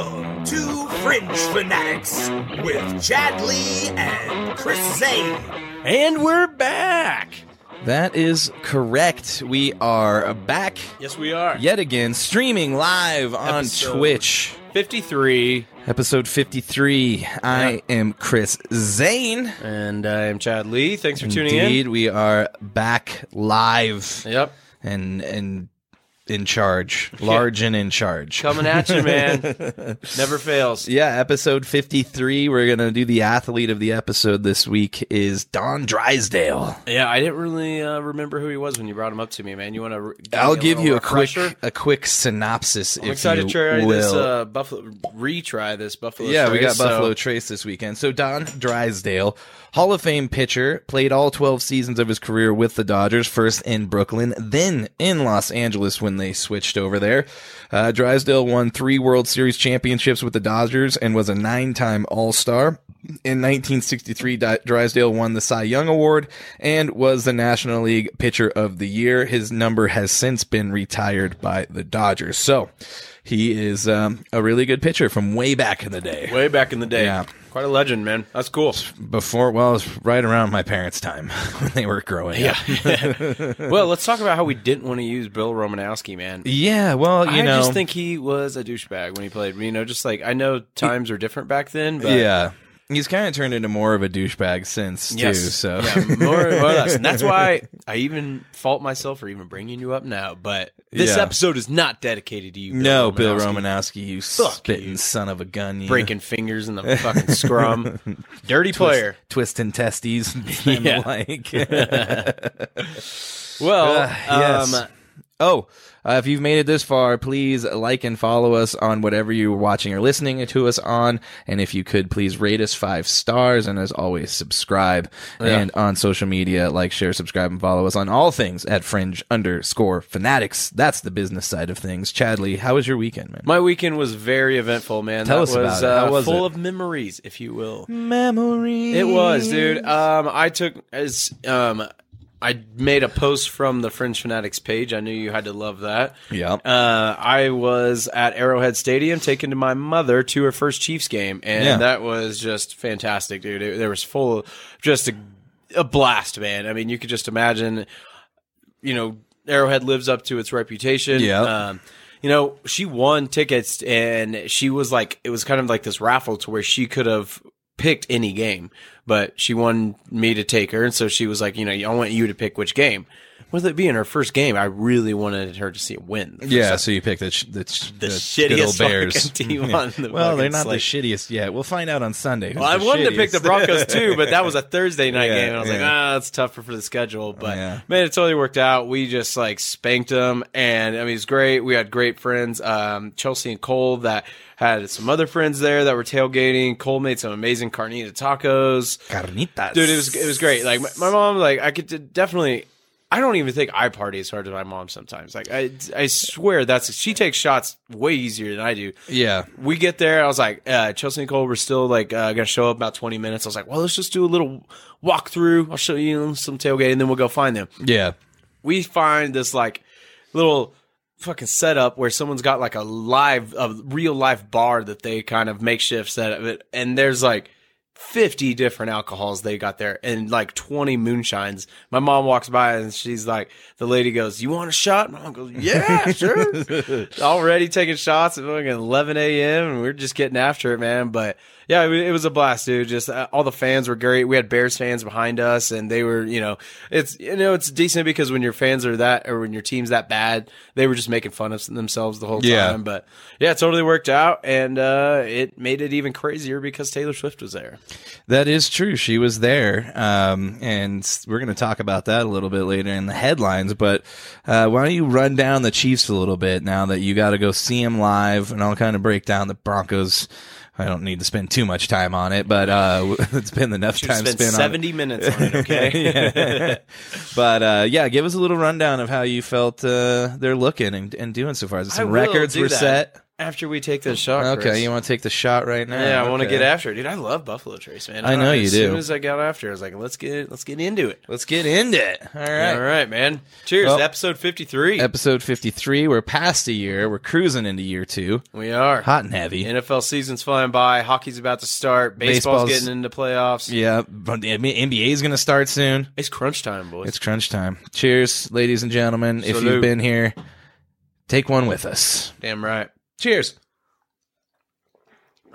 Welcome to Fringe Fanatics with Chad Lee and Chris Zane. And we're back. That is correct. We are back Yes, we are. yet again, streaming live on Episode Twitch. 53. Episode 53. I am Chris Zane. And I'm Chad Lee. Thanks for tuning in. Indeed, we are back live. Yep. and and in charge, large and in charge. Coming at you, man. Never fails. Yeah, episode 53. We're going to do the athlete of the episode this week is Don Drysdale. Yeah, I didn't really uh, remember who he was when you brought him up to me, man. You want to? I'll give you a quick a quick synopsis I'm excited to try will. this uh, Buffalo retry this Buffalo. Yeah, we got so- Buffalo Trace this weekend. So Don Drysdale, Hall of Fame pitcher, played all 12 seasons of his career with the Dodgers, first in Brooklyn, then in Los Angeles when they switched over there. Uh, Drysdale won three World Series championships with the Dodgers and was a nine-time All-Star. In 1963, Drysdale won the Cy Young Award and was the National League Pitcher of the Year. His number has since been retired by the Dodgers. So he is um, a really good pitcher from way back in the day Way back in the day. Yeah. Quite a legend, man. That's cool. before well it was right around my parents time when they were growing up Yeah. well, let's talk about how we didn't want to use Bill Romanowski, man. yeah well you I know I just think he was a douchebag when he played. You know, just like I know times are different back then, but yeah he's kind of turned into more of a douchebag since too so yeah, more, more or less. And that's why I even fault myself for even bringing you up now. But this Yeah. episode is not dedicated to you. Bill no bill Romanowski. romanowski you Fuck spitting you. son of a gun you breaking fingers in the fucking scrum. Dirty player. twisting testes and Yeah. like Well, Uh, yes. um, Oh, uh, if you've made it this far, please like and follow us on whatever you're watching or listening to us on. And if you could, please rate us five stars. And as always, subscribe. And on social media, like, share, subscribe, and follow us on all things at fringe underscore fanatics. That's the business side of things. Chad Lee, how was your weekend, man? my weekend was very eventful, man. Tell that us about was, it. How Uh, was full it? of memories, if you will. Memories. It was, dude. Um, I took as um, I made a post from the Fringe Fanatics page. I knew you had to love that. Yeah. Uh, I was at Arrowhead Stadium taking to my mother to her first Chiefs game, and Yeah. that was just fantastic, dude. It, there was full, just a, a blast, man. I mean, you could just imagine, you know, Arrowhead lives up to its reputation. Yeah. Um, you know, she won tickets, and she was like, it was kind of like this raffle to where she could have picked any game, but she wanted me to take her, and so she was like, you know, I want you to pick which game. With it being her first game, I really wanted her to see it win. Yeah, time. so you picked the, sh- the, sh- The good shittiest Bears. team on the well, they're not slate. the shittiest yet. We'll find out on Sunday. Well, I the wanted to pick the. Broncos too, but that was a Thursday night Yeah, game, and I was like, yeah. ah, that's tougher for the schedule. But Yeah. man, it totally worked out. We just like spanked them, and I mean, it's great. We had great friends, um, Chelsea and Cole, that had some other friends there that were tailgating. Cole made some amazing carnita tacos. Carnitas. Dude, it was it was great. Like my, my mom, like I could definitely. I don't even think I party as hard as my mom sometimes. Like I, I swear that's she takes shots way easier than I do. Yeah. We get there. I was like, uh, Chelsea and Cole were still like uh, gonna show up about twenty minutes. I was like, well, let's just do a little walk through. I'll show you some tailgate, and then we'll go find them. Yeah. We find this like little fucking setup where someone's got like a live, a real life bar that they kind of makeshift set of it, and there's like. 50 different alcohols they got there and like 20 moonshines. My mom walks by and she's like, the lady goes, You want a shot? My mom goes, Yeah, sure. Already taking shots at fucking 11 a.m. and we're just getting after it, man. But yeah, it, was a blast, dude. Just uh, all the fans were great. We had Bears fans behind us and they were, you know, it's, you know, it's decent because when your fans are that or when your team's that bad, they were just making fun of themselves the whole time. Yeah. But yeah, it totally worked out and uh, it made it even crazier because Taylor Swift was there. That is true. She was there. Um, and we're going to talk about that a little bit later in the headlines. But uh, why don't you run down the Chiefs a little bit now that you got to go see them live? And I'll kind of break down the Broncos. I don't need to spend too much time on it, but uh, it's been enough time spent spent on it. 70 minutes on it, okay? Yeah. but uh, yeah, give us a little rundown of how you felt uh, they're looking and, and doing so far. Some records were that. set. After we take the shot. Okay, Chris. you want to take the shot right now? Yeah, I want to get after it, dude. I love Buffalo Trace, man. I know as you As soon do. as I got after, it, I was like, let's get let's get into it. Let's get into it. All right. All right, man. Cheers. Well- episode fifty three. Episode 53. We're past a year. We're cruising into year two. we are. Hot and heavy. NFL season's flying by. Hockey's about to start. Baseball's, Baseball's- getting into playoffs. Yeah, but the NBA is going to start soon. It's crunch time, boys. It's crunch time. Cheers, ladies and gentlemen. If you've been here, take one with us. Damn right. Cheers.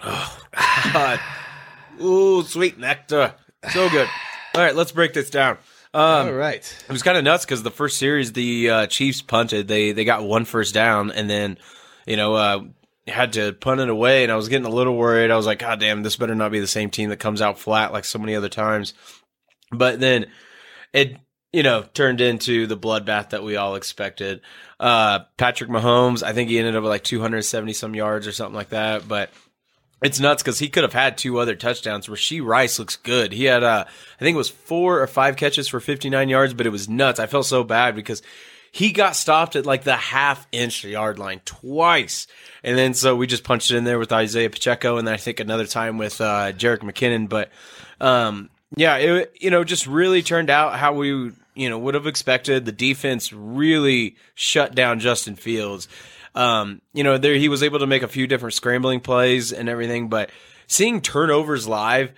God. Ooh, sweet nectar. So good. All right, let's break this down. Um, All right. It was kind of nuts because the first series the uh, Chiefs punted. They they got one first down and then, you know, uh, had to punt it away. And I was getting a little worried. I was like, God damn, this better not be the same team that comes out flat like so many other times. But then it you know turned into the bloodbath that we all expected. Uh, Patrick Mahomes, I think he ended up with like 270 some yards or something like that. But it's nuts because he could have had two other touchdowns. Rashee Rice looks good. He had, uh, I think it was four or five catches for 59 yards, but it was nuts. I felt so bad because he got stopped at like the half inch yard line twice. And then so we just punched it in there with Isaiah Pacheco and then I think another time with, uh, Jerick McKinnon. But, um, yeah, it, you know, just really turned out how we, you know, would have expected. The defense really shut down Justin Fields. Um, you know, there he was able to make a few different scrambling plays and everything, but seeing turnovers live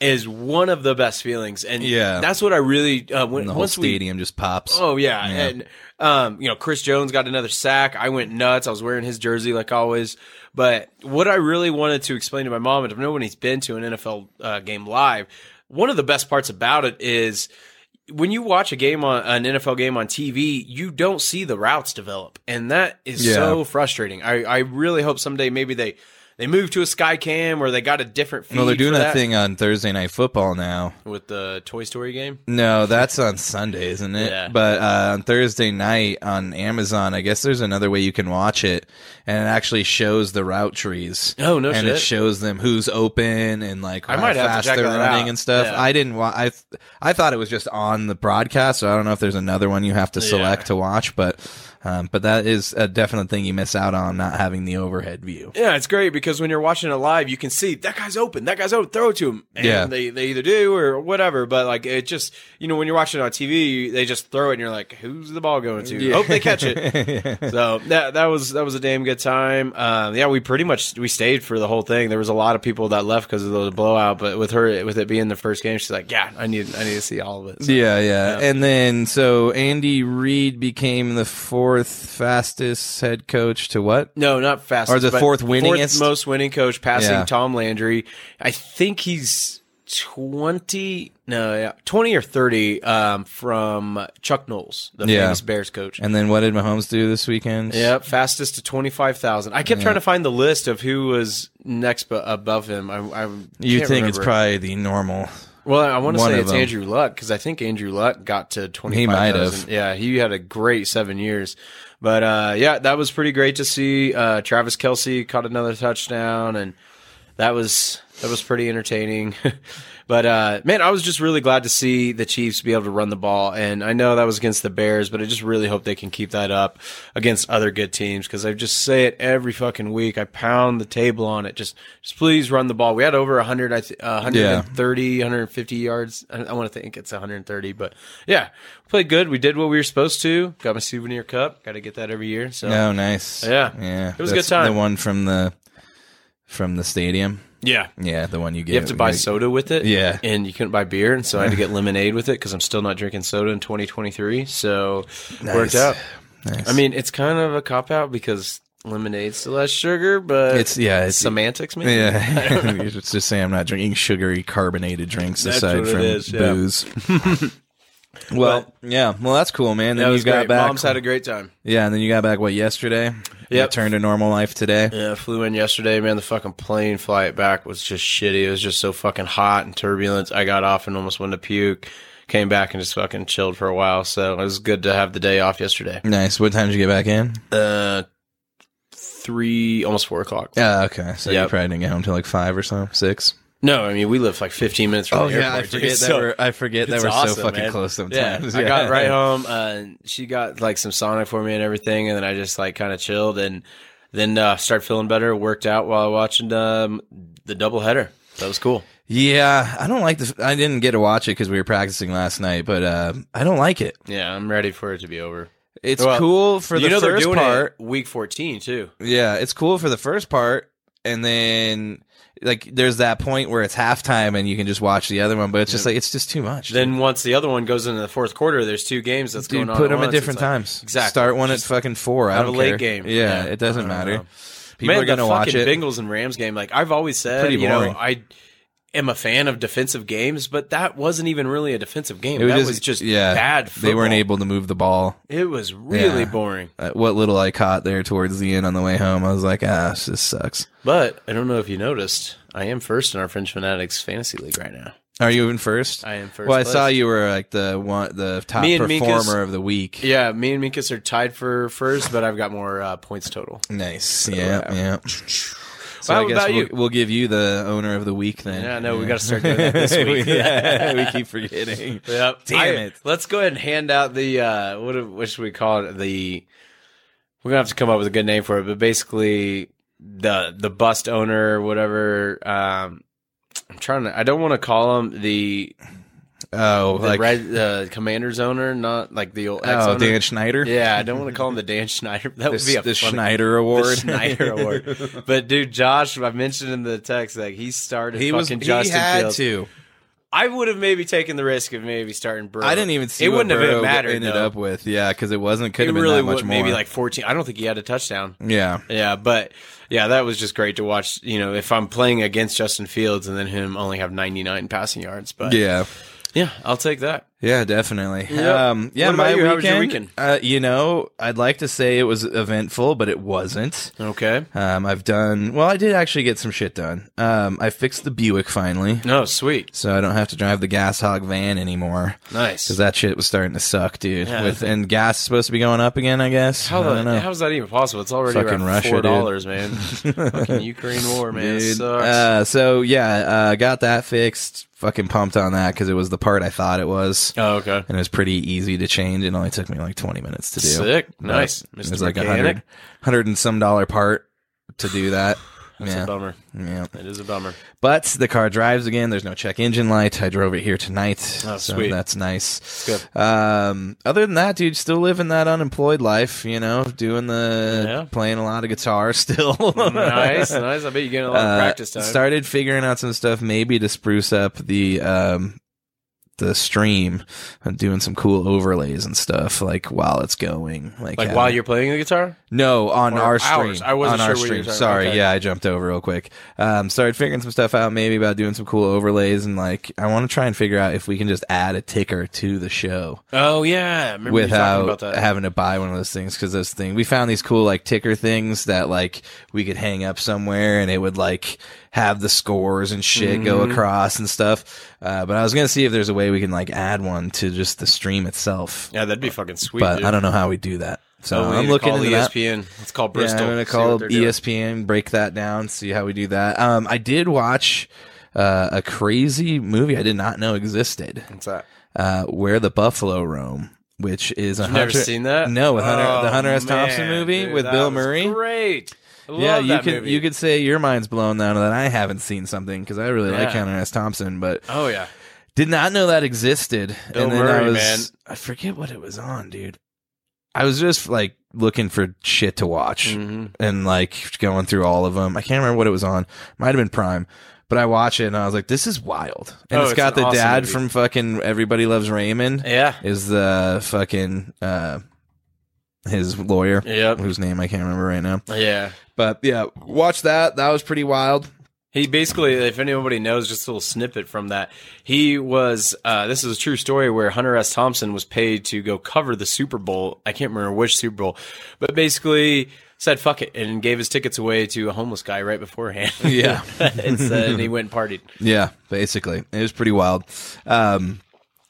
is one of the best feelings, and Yeah. that's what I really uh, when And the whole once we stadium just pops. Oh yeah. Yeah. and um, you know, Chris Jones got another sack. I went nuts. I was wearing his jersey like always. But what I really wanted to explain to my mom, and if nobody's been to an NFL uh, game live, one of the best parts about it is when you watch a game on an NFL game on TV, you don't see the routes develop, and that is Yeah. so frustrating. I, I really hope someday maybe they they move to a sky cam or they got a different feed. well, they're doing for that, thing on Thursday Night Football now. with the Toy Story game. No, that's on Sunday, isn't it? Yeah. But uh, on Thursday night on Amazon, I guess there's another way you can watch it, and it actually shows the route trees. Oh, no And it shows them who's open and like I how might have to fast they're running out. and stuff. Yeah. I didn't. Wa- I I thought it was just on the broadcast, so I don't know if there's another one you have to select Yeah. to watch, but. Um, but that is a definite thing you miss out on not having the overhead view. Yeah, it's great because when you're watching it live, you can see that guy's open, that guy's open, throw it to him. And Yeah. they, they either do or whatever. But like it just you know, when you're watching it on TV, they just throw it and you're like, Who's the ball going to? Hope they catch it. so that that was that was a damn good time. Um, yeah, we pretty much we stayed for the whole thing. There was a lot of people that left because of the blowout, but with her with it being the first game, she's like, Yeah, I need I need to see all of it. So, Yeah, yeah, And then so Andy Reid became the fourth fastest head coach to what? No, not fastest. Or the fourth winningest? fourth most winning coach, passing Yeah. Tom Landry. I think he's twenty. No, yeah, twenty or thirty um, from Chuck Knowles, the Yeah. famous Bears coach. And then what did Mahomes do this weekend? Yep, fastest to twenty five thousand. I kept trying to find the list of who was next above him. I, I You think it's probably the normal? Well, I want to say it's them. Andrew Luck because I think Andrew Luck got to twenty. He might have. Yeah, he had a great seven years. But uh, yeah, that was pretty great to see. Uh, Travis Kelce caught another touchdown, and that was that was pretty entertaining. but uh, man, I was just really glad to see the Chiefs be able to run the ball, and I know that was against the Bears, but I just really hope they can keep that up against other good teams because I just say it every fucking week. I pound the table on it. Just just please run the ball. We had over hundred, I th- uh, 130, 150 yards. I, I want to think it's 130, but yeah, we played good. We did what we were supposed to. Got my souvenir cup. Got to get that every year. So Oh, nice. Yeah. yeah. It was a good time. The one from the from the stadium. Yeah. Yeah, the one you get. You have to buy like- soda with it. Yeah. And you couldn't buy beer. And so I had to get lemonade with it because I'm still not drinking soda in 2023. So worked out. Nice. I mean, it's kind of a cop out because lemonade still has sugar, but It's yeah, it's semantics, maybe. yeah. it's just saying I'm not drinking sugary carbonated drinks That's aside from is, yeah. booze. well, yeah. Well, that's cool, man. Then That you was got great. back. Mom's had a great time. yeah, and then you got back what yesterday? Yep. Returned to normal life today. Yeah, flew in yesterday, man. The fucking plane flight back was just shitty. It was just so fucking hot and turbulent. I got off and almost went to puke. Came back and just fucking chilled for a while. So it was good to have the day off yesterday. Nice. What time did you get back in? Uh, three, almost four o'clock. Yeah. Okay. So you Yep. probably didn't get home till like five or so, six. No, I mean we live like 15 minutes from Oh the yeah, airport. I dude, forget that so we're I forget that we're so fucking man. close sometimes. Yeah, I got right home. Uh, she got like some Sonic for me and everything, and then I just like kind of chilled. And then uh, started feeling better. Worked out while watching um, the doubleheader. That was cool. Yeah, I don't like this. I didn't get to watch it because we were practicing last night, but uh, I don't like it. Yeah, I'm ready for it to be over. It's Well, cool for you the know first part. week 14 too. Yeah, it's cool for the first part, and then like there's that point where it's halftime and you can just watch the other one, but it's just like it's just too much. Then once the other one goes into the fourth quarter, there's two games that's Dude, going on. put them at once. different It's like- times. Exactly. Start one at fucking four. I have don't a late care. game. Yeah, Yeah. it doesn't don't matter. know. People Man, are gonna watch fucking it. Bengals and Rams game. Like I've always said, Pretty you know, boring. I am a fan of defensive games, but that wasn't even really a defensive game. It that was just yeah, bad. They weren't able to move the ball. It was really Yeah. boring. Uh, what little I caught there towards the end on the way home, I was like, ah, this just sucks. But I don't know if you noticed, I am first in our Fringe Fanatics fantasy league right now. Are you in first? I am first. well, I place. saw you were like the one, the top performer Minkus- of the week. Yeah, me and Minkus are tied for first, but I've got more uh, points total. Nice. Yeah, yeah. So How I guess we'll, we'll give you the owner of the week then. Yeah, no, we got to start doing that this week. yeah, we keep forgetting. Yep. Damn I- it. Let's go ahead and hand out the uh what what should we call it? The we're gonna have to come up with a good name for it, but basically the the bust owner, whatever. Um, I'm trying to. I don't want to call him the Oh, the like red uh, commander's owner, not like the old. oh, ex-owner. Dan Schneider. Yeah, I don't want to call him the Dan Schneider. That the, would be a the funny- Schneider the Award. Schneider Award. But dude, Josh, I mentioned in the text like he started he was. He Justin had Fields. to. I would have maybe taken the risk of maybe starting Burrow. I didn't even see. It what wouldn't have Burrow mattered. Ended though. up with yeah, because it wasn't. Could It have been really that much would, more. maybe like 14. I don't think he had a touchdown. yeah. Yeah, but yeah, that was just great to watch. You know, if I'm playing against Justin Fields and then him only have 99 passing yards, but Yeah. Yeah, I'll take that. Yeah, definitely. Yep. Um, yeah, my you? How was your weekend. weekend? Uh, you know, I'd like to say it was eventful, but it wasn't. Okay. Um, I've done well. I did actually get some shit done. Um, I fixed the Buick finally, No, sweet, so I don't have to drive the gas hog van anymore. nice. Because that shit was starting to suck, dude. Yeah. With and gas is supposed to be going up again, I guess. How I the, how's that even possible? It's already Fucking Russia, four dollars, man. Fucking Ukraine war, man. Dude, Sucks. Uh, so yeah, uh, got that fixed. Fucking pumped on that because it was the part I thought it was, oh, okay. and it was pretty easy to change. It only took me like twenty minutes to do. Sick. But Nice. It Mr. was like a Mechanic. hundred, hundred and some dollar part to do that. That's yeah, a bummer. yeah. It is a bummer. But the car drives again. There's no check engine light. I drove it here tonight. Oh, so sweet. That's nice. good. Um, other than that, dude, still living that unemployed life. You know, doing the Yeah. playing a lot of guitar still. nice, nice. I bet you're getting a lot of Uh, practice time. Started figuring out some stuff maybe to spruce up the um the stream and doing some cool overlays and stuff like while it's going like like having- while you're playing the guitar. no on Or our stream ours. I wasn't on sure our what you were stream sorry okay. yeah I jumped over real quick um started figuring some stuff out maybe about doing some cool overlays and like I want to try and figure out if we can just add a ticker to the show Oh yeah, remember without about that. having to buy one of those things because this thing we found these cool like ticker things that like we could hang up somewhere and it would like have the scores and shit go Mm-hmm. across and stuff uh, but i was gonna see if there's a way we can like add one to just the stream itself yeah, that'd be fucking sweet. but dude. i don't know how we do that so Oh, i'm looking call into that ESPN. Let's call Bristol. yeah, i'm gonna call E doing. espn break that down see how we do that um i did watch uh, a crazy movie i did not know existed What's that? uh, where the buffalo roam which is a You've never seen that? No, with Hunter, the Oh, Hunter S. Thompson movie dude, with Bill Murray. Great. I Yeah, you could movie. you could say your mind's blown now that I haven't seen something because I really like Yeah. Hunter S. Thompson, but Oh yeah. did not know that existed. Bill and then I was man. I forget what it was on, dude. I was just like looking for shit to watch hmm and like going through all of them. I can't remember what it was on. Might have been Prime. But I watched it and I was like, "This is wild." And Oh, it's it's got an the awesome dad movie. from fucking Everybody Loves Raymond Yeah. is the fucking uh his lawyer Yep. whose name I can't remember right now. Yeah. But yeah, watch that. That was pretty wild. He basically, if anybody knows, just a little snippet from that. He was. Uh, this is a true story where Hunter S. Thompson was paid to go cover the Super Bowl. I can't remember which Super Bowl, but basically said "fuck it" and gave his tickets away to a homeless guy right beforehand. Yeah. and, said, and he went and partied. Yeah, basically, it was pretty wild. Um,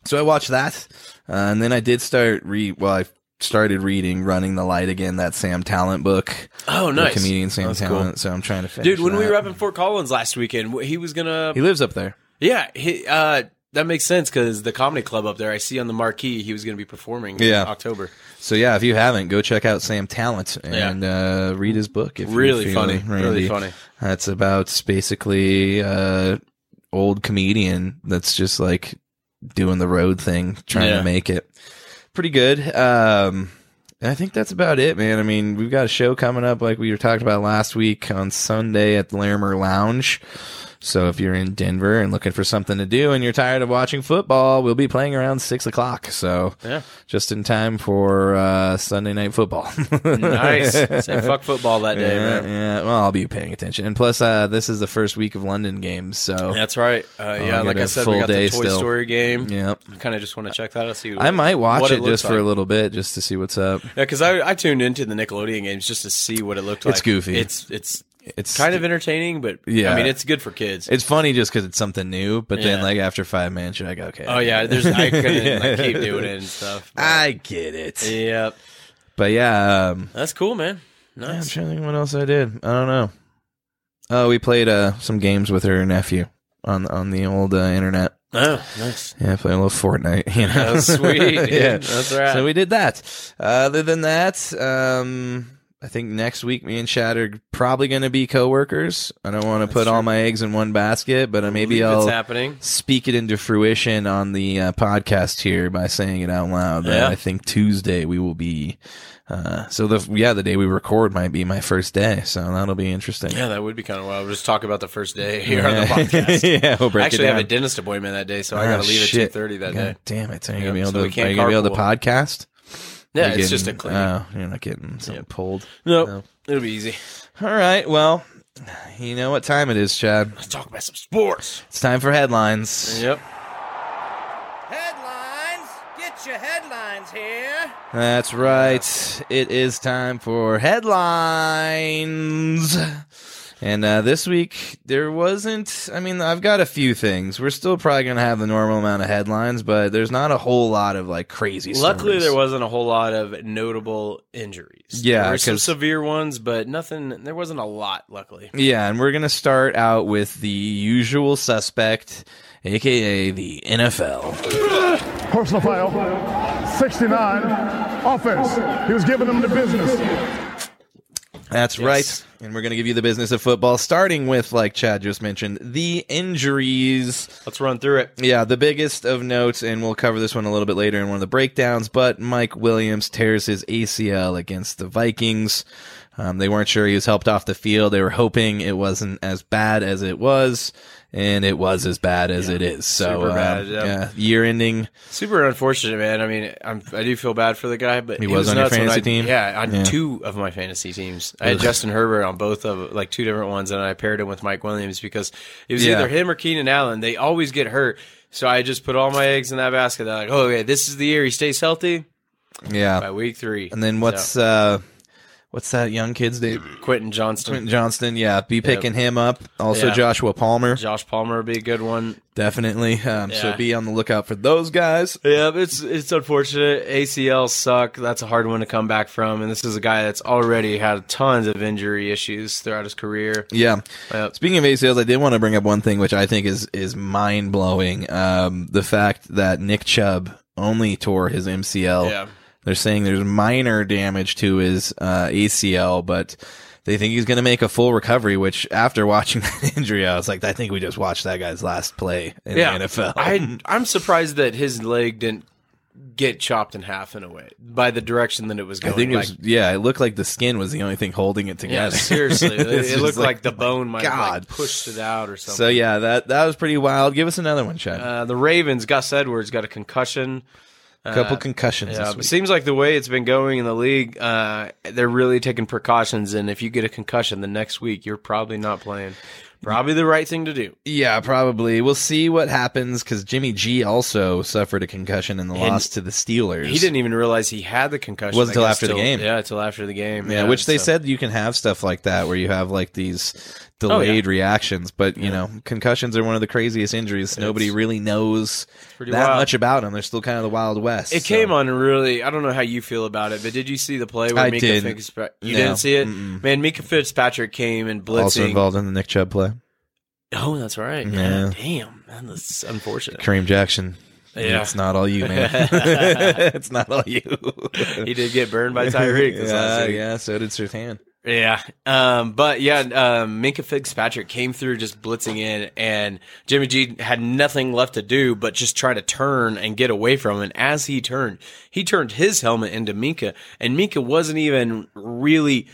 so I watched that, uh, and then I did start re, well, I started reading "Running the Light" again. That Sam Tallent book. Oh, nice. the comedian Sam That's cool. Tallent. So I'm trying to finish. Dude, when we were up in Fort Collins last weekend, he was gonna. he lives up there. Yeah, he, uh, that makes sense because the comedy club up there, I see on the marquee he was going to be performing Yeah. in October. So yeah, if you haven't, go check out Sam Tallent and uh, read his book. Really funny. Really funny. That's about basically uh old comedian that's just like doing the road thing, trying Yeah. to make it. Pretty good. Um I think that's about it, man. I mean, we've got a show coming up like we were talking about last week on Sunday at the Larimer Lounge. So if you're in Denver and looking for something to do and you're tired of watching football, we'll be playing around six o'clock. So Yeah. just in time for uh, Sunday night football. Nice. Say fuck football that day, Yeah, man. yeah. Well, I'll be paying attention. And plus, uh, this is the first week of London games, so That's right. Uh, yeah, like I said, full we got day the Toy still. Story game. yeah. I kind of just want to check that out. See, I might watch what it, looks just for a little bit, just to see what's up. Yeah, because I, I tuned into the Nickelodeon games just to see what it looked like. It's goofy. It's it's It's kind of entertaining, but Yeah. I mean, it's good for kids. It's funny just because it's something new, but then Yeah. like after five minutes, you're like, okay. oh yeah, there's I couldn't like, keep doing it and stuff. but- I get it. Yep, But yeah, um, that's cool, man. yeah, I'm Nice. trying to think what else I did. I don't know. Oh, we played uh, some games with her nephew on on the old uh, internet. Oh, nice. Yeah, played a little Fortnite. You know, That's sweet. Dude. yeah, That's right. So we did that. Uh, other than that, um, I think next week me and Chad are probably going to be coworkers. I don't want to put all my eggs in one basket, but uh, maybe I'll it's happening. speak it into fruition on the uh, podcast here by saying it out loud. that Yeah. I think Tuesday we will be. Uh, so the yeah, the day we record might be my first day, so that'll be interesting. Yeah, that would be kind of wild. We'll just talk about the first day here on the podcast. yeah, we'll break I actually have a dentist appointment that day, so I Ah, got to leave at two thirty that God day. Damn it! Are you yeah, gonna be able so to? Are you gonna be able to podcast? Yeah, You're it's just a clinic. Oh, you're not getting something Yep. pulled. nope, no. it'll be easy. All right. Well, you know what time it is, Chad. Let's talk about some sports. It's time for headlines. Yep. Headlines! Get your headlines here! That's right. It is time for headlines. And uh, this week, there wasn't. I mean, I've got a few things. We're still probably going to have the normal amount of headlines, but there's not a whole lot of like crazy Luckily, stories. there wasn't a whole lot of notable injuries. Yeah, there were some 'cause- severe ones, but nothing. There wasn't a lot. Luckily, Yeah, and we're going to start out with the usual suspect, aka the NFL. Personal foul, 69, offense. He was giving them the business. That's Yes. right. And we're going to give you the business of football, starting with, like Chad just mentioned, the injuries. let's run through it. Yeah, the biggest of notes, and we'll cover this one a little bit later in one of the breakdowns, but Mike Williams tears his ACL against the Vikings. Um, they weren't sure he was helped off the field. They were hoping it wasn't as bad as it was, and it was as bad as it is. So, um, bad, yeah. yeah, year ending. Super unfortunate, man. I mean, I'm, I do feel bad for the guy, but He it was on your fantasy I- team? Yeah, on Yeah. two of my fantasy teams. I had Justin Herbert on both of like two different ones, and I paired him with Mike Williams because it was Yeah. either him or Keenan Allen. They always get hurt, so I just put all my eggs in that basket. They're like, oh, okay, this is the year he stays healthy Yeah. by week three. And then what's, uh, what's that young kid's name? Quentin Johnston? Quentin Johnston. Yeah, be picking him up. Also, Yeah. Joshua Palmer. Josh Palmer would be a good one. Definitely. Um, So be on the lookout for those guys. Yeah, it's it's unfortunate. ACL suck. That's a hard one to come back from, and this is a guy that's already had tons of injury issues throughout his career. Yeah. Yep. Speaking of ACLs, I did want to bring up one thing which I think is is mind blowing. Um, the fact that Nick Chubb only tore his MCL. Yeah. They're saying there's minor damage to his uh, ACL, but they think he's going to make a full recovery. Which, after watching that injury, I was like, I think we just watched that guy's last play in yeah, the NFL. I I'm surprised that his leg didn't get chopped in half in a way by the direction that it was I going. think it like, was yeah. It looked like the skin was the only thing holding it yeah, together. seriously, it, looked like, like, the bone might have God. like pushed it out or something. So yeah, that that was pretty wild. Give us another one, Chad. uh, the Ravens, Gus Edwards got a concussion. A couple concussions. Yeah, it seems like the way it's been going in the league, uh, they're really taking precautions. And if you get a concussion the next week, you're probably not playing. Probably the right thing to do. Yeah, probably. We'll see what happens because Jimmy G also suffered a concussion in the And loss to the Steelers. He didn't even realize he had the concussion. Wasn't till guess, after the game. Yeah, until after the game. Yeah, which they so- said you can have stuff like that where you have like these delayed oh, reactions, but you know, concussions are one of the craziest injuries. Nobody really knows that wild. much about them. They're still kind of the Wild West. It so. came on really. I don't know how you feel about it, but did you see the play where I Minkah didn't. Fitzpatrick? You No. didn't see it, Mm-mm. man. Minkah Fitzpatrick came and blitzing. also involved in the Nick Chubb play. Oh, that's right. Yeah. Yeah. Damn, man, that's unfortunate. Kareem Jackson. Yeah. It's not all you, man. it's not all you. he did get burned by Tyreek. yeah, yeah, so did Surtain. Yeah. Um, but yeah, um, Minkah Fitzpatrick came through just blitzing in, and Jimmy G had nothing left to do but just try to turn and get away from him. And as he turned, he turned his helmet into Minkah, and Minkah wasn't even really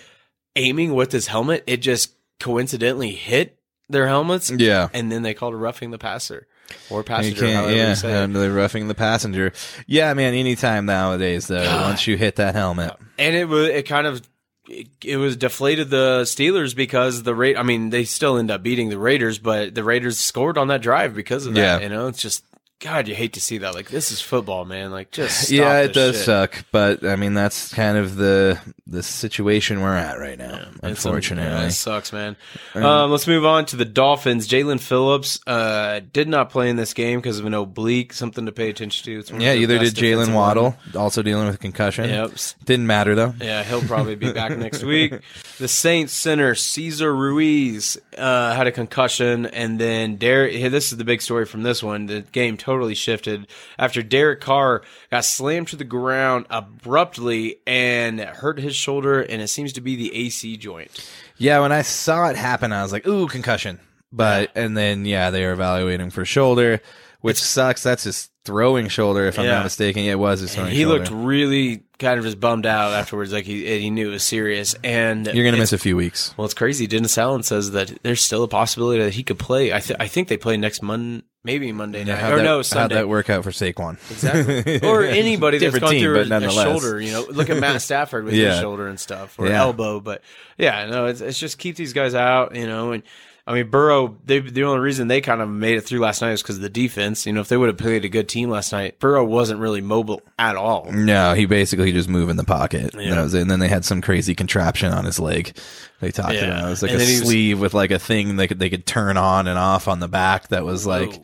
aiming with his helmet. It just coincidentally hit their helmets. Yeah. And then they called a roughing the passer or passenger. yeah, you say it. they're roughing the passenger. Yeah, man. Anytime nowadays, though, once you hit that helmet, and it was it kind of it, it was deflated the Steelers because the rate. I mean, they still end up beating the Raiders, but the Raiders scored on that drive because of that. Yeah. You know, it's just God, you hate to see that. Like this is football, man. Like just yeah, it does shit. suck. But I mean, that's kind of the the situation we're at right now. Un- unfortunately, yeah, it sucks, man. Um, let's move on to the Dolphins. Jaelan Phillips uh, did not play in this game because of an oblique, something to pay attention to. It's yeah. Either did Jaylen Waddle, also dealing with concussion. Yep. Didn't matter though. Yeah, he'll probably be back next week. The Saints center Cesar Ruiz uh, had a concussion, and then Derek. Here, this is the big story from this one. The game totally shifted after Derek Carr got slammed to the ground abruptly and hurt his shoulder, and it seems to be the AC joint. Yeah, when I saw it happen, I was like, "Ooh, concussion!" But and then yeah, they are evaluating for shoulder, which sucks. That's his throwing shoulder, if I'm Yeah. not mistaken. Yeah, it was his throwing He shoulder. looked really kind of just bummed out afterwards, like he he knew it was serious. And You're gonna miss a few weeks. Well, it's crazy. Dennis Allen says that there's still a possibility that he could play. I th- I think they play next Monday, maybe Monday night, how'd or that, no how'd that work out for Saquon? Exactly. or anybody that's gone team, through but a, a shoulder. You know, look at Matt Stafford with Yeah. his shoulder and stuff, or Yeah. elbow. But yeah, no, it's, it's just keep these guys out. You know, and I mean Burrow. They the only reason they kind of made it through last night was because of the defense. You know, if they would have played a good team last night, Burrow wasn't really mobile at all. No, he basically just moved in the pocket. Yeah. It. And then they had some crazy contraption on his leg. They talked Yeah. about it. was like And a he was- sleeve with like a thing they could they could turn on and off on the back. That was like Whoa.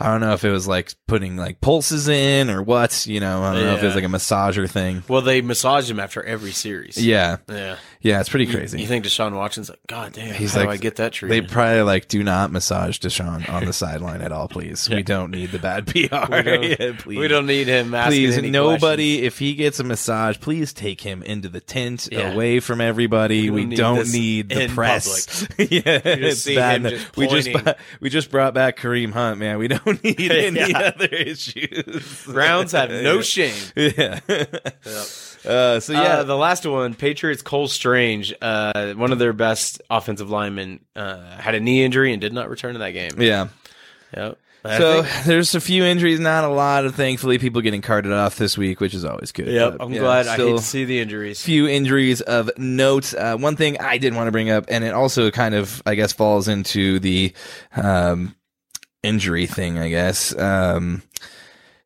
I don't know if it was like putting like pulses in or what. You know, I don't know if it was Yeah. like a massager thing. Well, they massage him after every series. Yeah, yeah. yeah, it's pretty crazy. You think Deshaun Watson's like, God damn, He's how like, do I get that tree? They treatment? probably like do not massage Deshaun on the sideline at all, please. We don't need the bad PR. we, don't, Yeah, please. we don't need him asking please any nobody if he gets a massage please take him into the tent Yeah. away from everybody We don't don't, need need, the in press yeah it's see bad him enough. just we just pointing. bu- we just brought back Kareem Hunt man we don't need any Yeah. other issues Browns have no shame. yeah uh, so Yeah, yeah the last one, Patriots Cole Strange, uh, one of their best offensive linemen, uh, had a knee injury and did not return to that game. yeah Yep. I so think- there's a few injuries not a lot of thankfully people getting carted off this week which is always good yep, But, I'm yeah, glad. I hate to see the injuries. few injuries of note. Uh, one thing I did want to bring up, and it also kind of, I guess, falls into the um, injury thing. I guess um,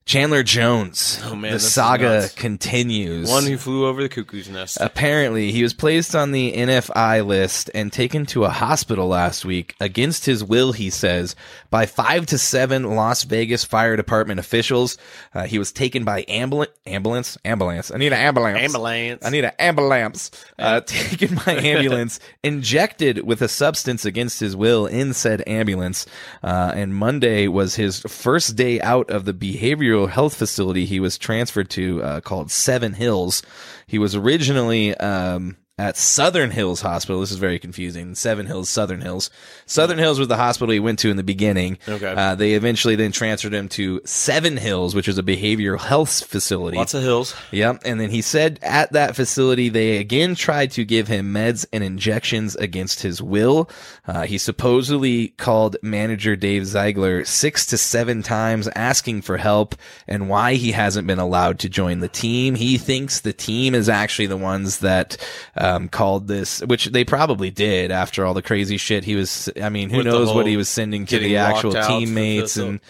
Chandler Jones. Oh, man, the saga nuts. continues. One who flew over the cuckoo's nest. Apparently, he was placed on the NFI list and taken to a hospital last week against his will, he says, by five to seven Las Vegas Fire Department officials. Uh, he was taken by ambulance, ambulance, ambulance. I need an ambulance. Ambulance. I need an ambulance. Uh, taken by ambulance, injected with a substance against his will in said ambulance. Uh, and Monday was his first day out of the behavioral health facility he was transferred to, uh, called Seven Hills. He was originally, um, at Southern Hills Hospital. This is very confusing. Seven Hills, Southern Hills. Southern Hills was the hospital he went to in the beginning. Okay. Uh, they eventually then transferred him to Seven Hills, which is a behavioral health facility. Lots of hills. Yep. And then he said at that facility, they again tried to give him meds and injections against his will. Uh, he supposedly called manager Dave Ziegler six to seven times asking for help and why he hasn't been allowed to join the team. He thinks the team is actually the ones that, um, called this, which they probably did after all the crazy shit he was, I mean, who With knows what he was sending to the actual teammates and,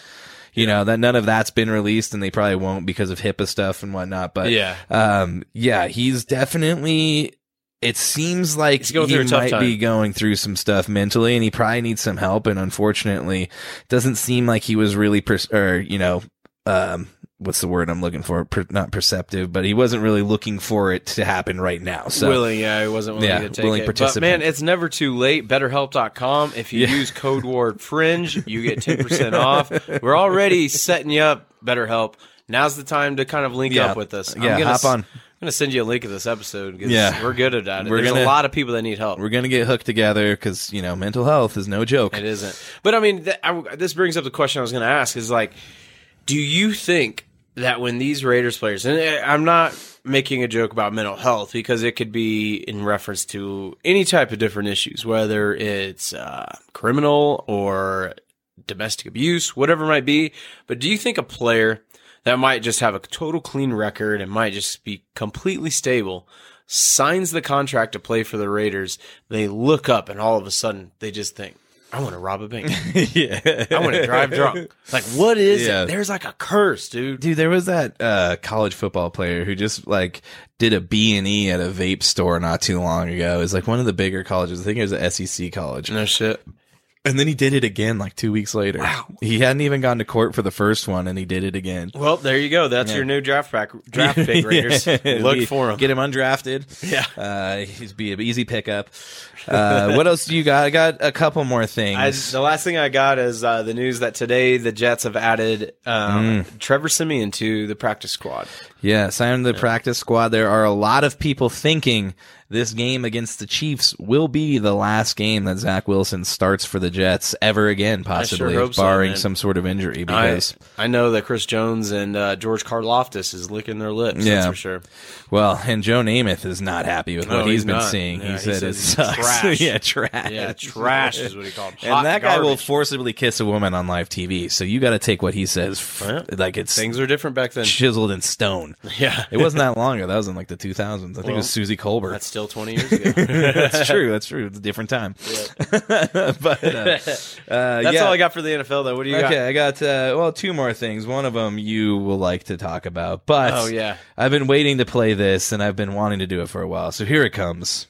you know that none of that's been released and they probably won't because of HIPAA stuff and whatnot. But Yeah. um, yeah, he's definitely. It seems like he might time. be going through some stuff mentally, and he probably needs some help. And unfortunately, doesn't seem like he was really, pers- or you know, um, what's the word I'm looking for? Per, not perceptive, but he wasn't really looking for it to happen right now. So willing, yeah, he wasn't willing Yeah, to take willing it. But man, it's never too late. BetterHelp.com. If you use code word fringe, you get ten percent off. We're already setting you up. BetterHelp. Now's the time to kind of link Yeah. up with us. Yeah, I'm gonna, hop on. I'm gonna send you a link of this episode because Yeah. we're good at that. We're There's gonna- a lot of people that need help. we're gonna get hooked together because you know mental health is no joke. It isn't. But I mean, th- I, this brings up the question I was going to ask: is like, do you think that when these Raiders players, and eh, I'm not making a joke about mental health because it could be in reference to any type of different issues, whether it's uh, criminal or domestic abuse, whatever it might be. But do you think a player that might just have a total clean record and might just be completely stable signs the contract to play for the Raiders, they look up and all of a sudden they just think, I want to rob a bank. yeah, I want to drive drunk. Like, what is Yeah. it? There's like a curse, dude. Dude, there was that uh, college football player who just like did a B and E at a vape store not too long ago. It was like one of the bigger colleges. I think it was a SEC college. No shit. And then he did it again like two weeks later. Wow. He hadn't even gone to court for the first one, and he did it again. Well, there you go. That's your new draft back, draft pick, Raiders. Yeah. Look for him. Get him undrafted. Yeah. Uh, he's be an easy pickup. Uh, what else do you got? I got a couple more things. I, the last thing I got is uh, the news that today the Jets have added um, Mm. Trevor Siemian to the practice squad. Yeah, signed the practice squad. There are a lot of people thinking this game against the Chiefs will be the last game that Zach Wilson starts for the Jets ever again, possibly, so, barring man. some sort of injury. I, Because, I know that Chris Jones and uh, George Karlaftis is licking their lips. Yeah. That's for sure. well, and Joe Namath is not happy with No, what he's he's been not. seeing. Yeah, he he said it sucks. trash. yeah, trash. Yeah, trash is what he called. Hot and that guy will forcibly kiss a woman on live TV. So you got to take what he says f- Yeah. like it's Things were different back then. chiseled in stone. Yeah, It wasn't that long ago. That was in like the 2000s. I think it was Suzy Kolber. that's still twenty years ago. that's true. That's true. It's a different time. but uh, uh, That's yeah. all I got for the NFL, though. What do you Okay, got? Okay, I got uh, well two more things. One of them you will like to talk about, but Oh, yeah. I've been waiting to play this, and I've been wanting to do it for a while. So here it comes.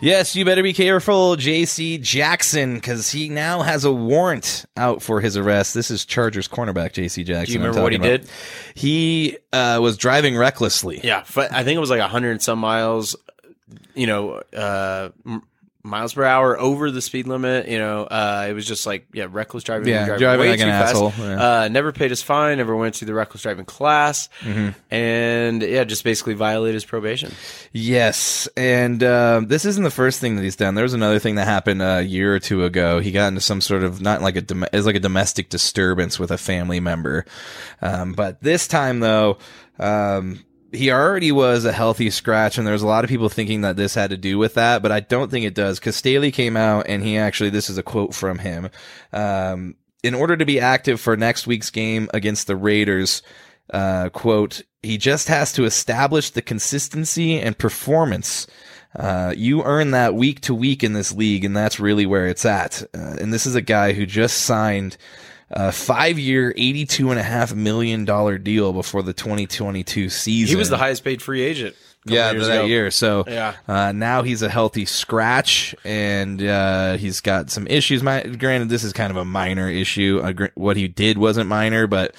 Yes, you better be careful, J.C. Jackson, because he now has a warrant out for his arrest. This is Chargers cornerback J.C. Jackson. Do you remember what he about. did? He uh, was driving recklessly. Yeah, I think it was like hundred and some miles. You know, uh, miles per hour over the speed limit. You know, uh, it was just like yeah, reckless driving. Yeah, driving, driving way like an too fast. asshole, yeah. Uh, never paid his fine. Never went to the reckless driving class, Mm-hmm. and yeah, just basically violated his probation. Yes, and um, this isn't the first thing that he's done. There was another thing that happened a year or two ago. He got into some sort of not like a dom- it's like a domestic disturbance with a family member, um, but this time though. Um, he already was a healthy scratch, and there was a lot of people thinking that this had to do with that, but I don't think it does because Staley came out and he actually, this is a quote from him. Um, in order to be active for next week's game against the Raiders, uh, quote, he just has to establish the consistency and performance. Uh, you earn that week to week in this league, and that's really where it's at. Uh, and this is a guy who just signed a five year, $82.5 million deal before the 2022 season. He was the highest paid free agent. Yeah, that ago. year. So Yeah. uh, now he's a healthy scratch, and uh, he's got some issues. My, granted, this is kind of a minor issue. Uh, gr- what he did wasn't minor, but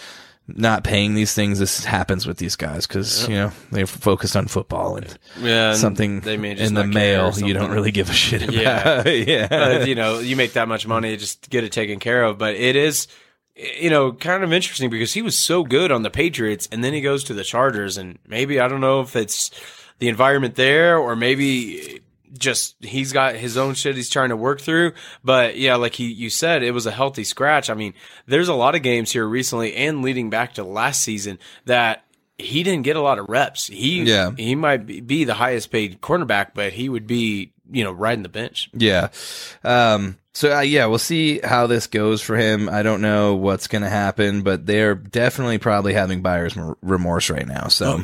not paying these things. This happens with these guys because you know they're focused on football and Yeah, and something they may just in the not care or mail you don't really give a shit about. Yeah. Yeah, you know, you make that much money, just get it taken care of. But it is, you know, kind of interesting because he was so good on the Patriots, and then he goes to the Chargers, and maybe I don't know if it's the environment there, or maybe just he's got his own shit he's trying to work through. But yeah, like he, you said, it was a healthy scratch. I mean, there's a lot of games here recently and leading back to last season that. He didn't get a lot of reps. He Yeah. he might be- be the highest paid cornerback, but he would be you know riding the bench. Yeah. Um, so uh, yeah, we'll see how this goes for him. I don't know what's going to happen, but they're definitely probably having buyer's remorse right now. So,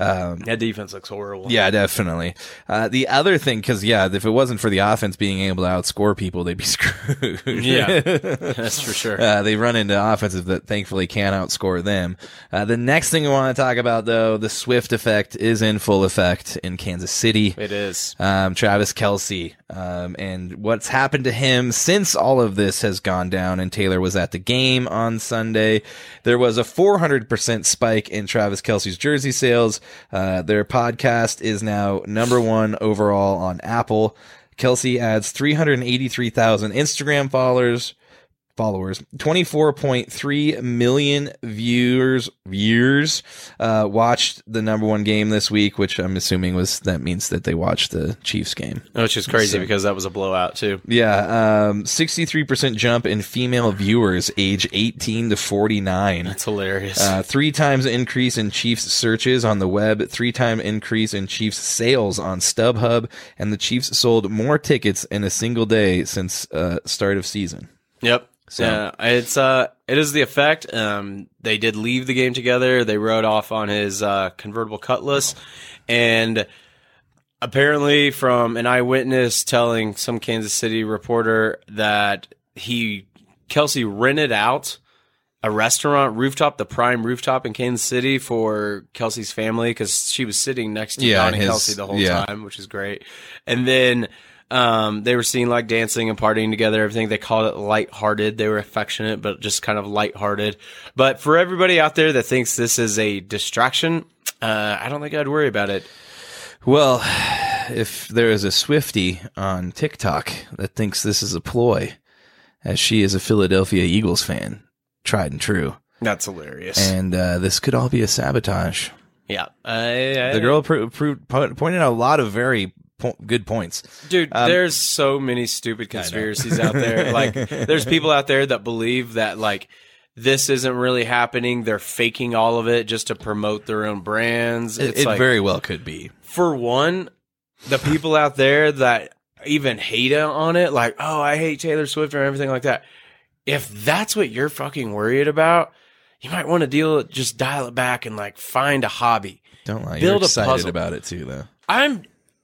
that defense looks horrible. Yeah, definitely. Uh, the other thing, because yeah, if it wasn't for the offense being able to outscore people, they'd be screwed. yeah, that's for sure. Uh, they run into offenses that thankfully can't outscore them. Uh, the next thing we want to talk about, though, the Swift effect is in full effect in Kansas City. it is. Um, Travis Kelce, um, and what's happened to him since all of this has gone down and Taylor was at the game on Sunday. There was a 400% spike in Travis Kelce's jersey sales. Uh, their podcast is now number one overall on Apple. Kelce adds 383,000 Instagram followers, followers, 24.3 million viewers, viewers, uh, watched the number one game this week, which I'm assuming was, that means that they watched the Chiefs game. Which is crazy because that was a blowout too. Yeah, um, 63% jump in female viewers age 18 to 49. That's hilarious. Uh, three times increase in Chiefs searches on the web, three time increase in Chiefs sales on StubHub, and the Chiefs sold more tickets in a single day since uh, start of season. Yep. So- Yeah, it's uh, it is the effect. Um, they did leave the game together. They rode off on his uh, convertible Cutlass, and apparently, from an eyewitness telling some Kansas City reporter that he Kelce rented out a restaurant rooftop, the prime rooftop in Kansas City for Kelce's family because she was sitting next to Yeah, Donnie his- Kelce the whole yeah. time, which is great. And then um, they were seen like dancing and partying together. Everything they called it lighthearted. They were affectionate, but just kind of lighthearted. But for everybody out there that thinks this is a distraction, uh, I don't think I'd worry about it. Well, if there is a Swifty on TikTok that thinks this is a ploy, as she is a Philadelphia Eagles fan, tried and true, That's hilarious. and uh, this could all be a sabotage. yeah, I, I, The girl pro- pro- pointed out a lot of very po- good points. Dude, Um, there's so many stupid conspiracies out there. Like, there's people out there that believe that like this isn't really happening. They're faking all of it just to promote their own brands. It, It's it like, very well could be. for one, the people out there that even hate on it, like, oh, I hate Taylor Swift or everything like that. If that's what you're fucking worried about, you might want to deal just dial it back and like find a hobby. Don't lie. Build You're a excited puzzle. about it too, though. I'm.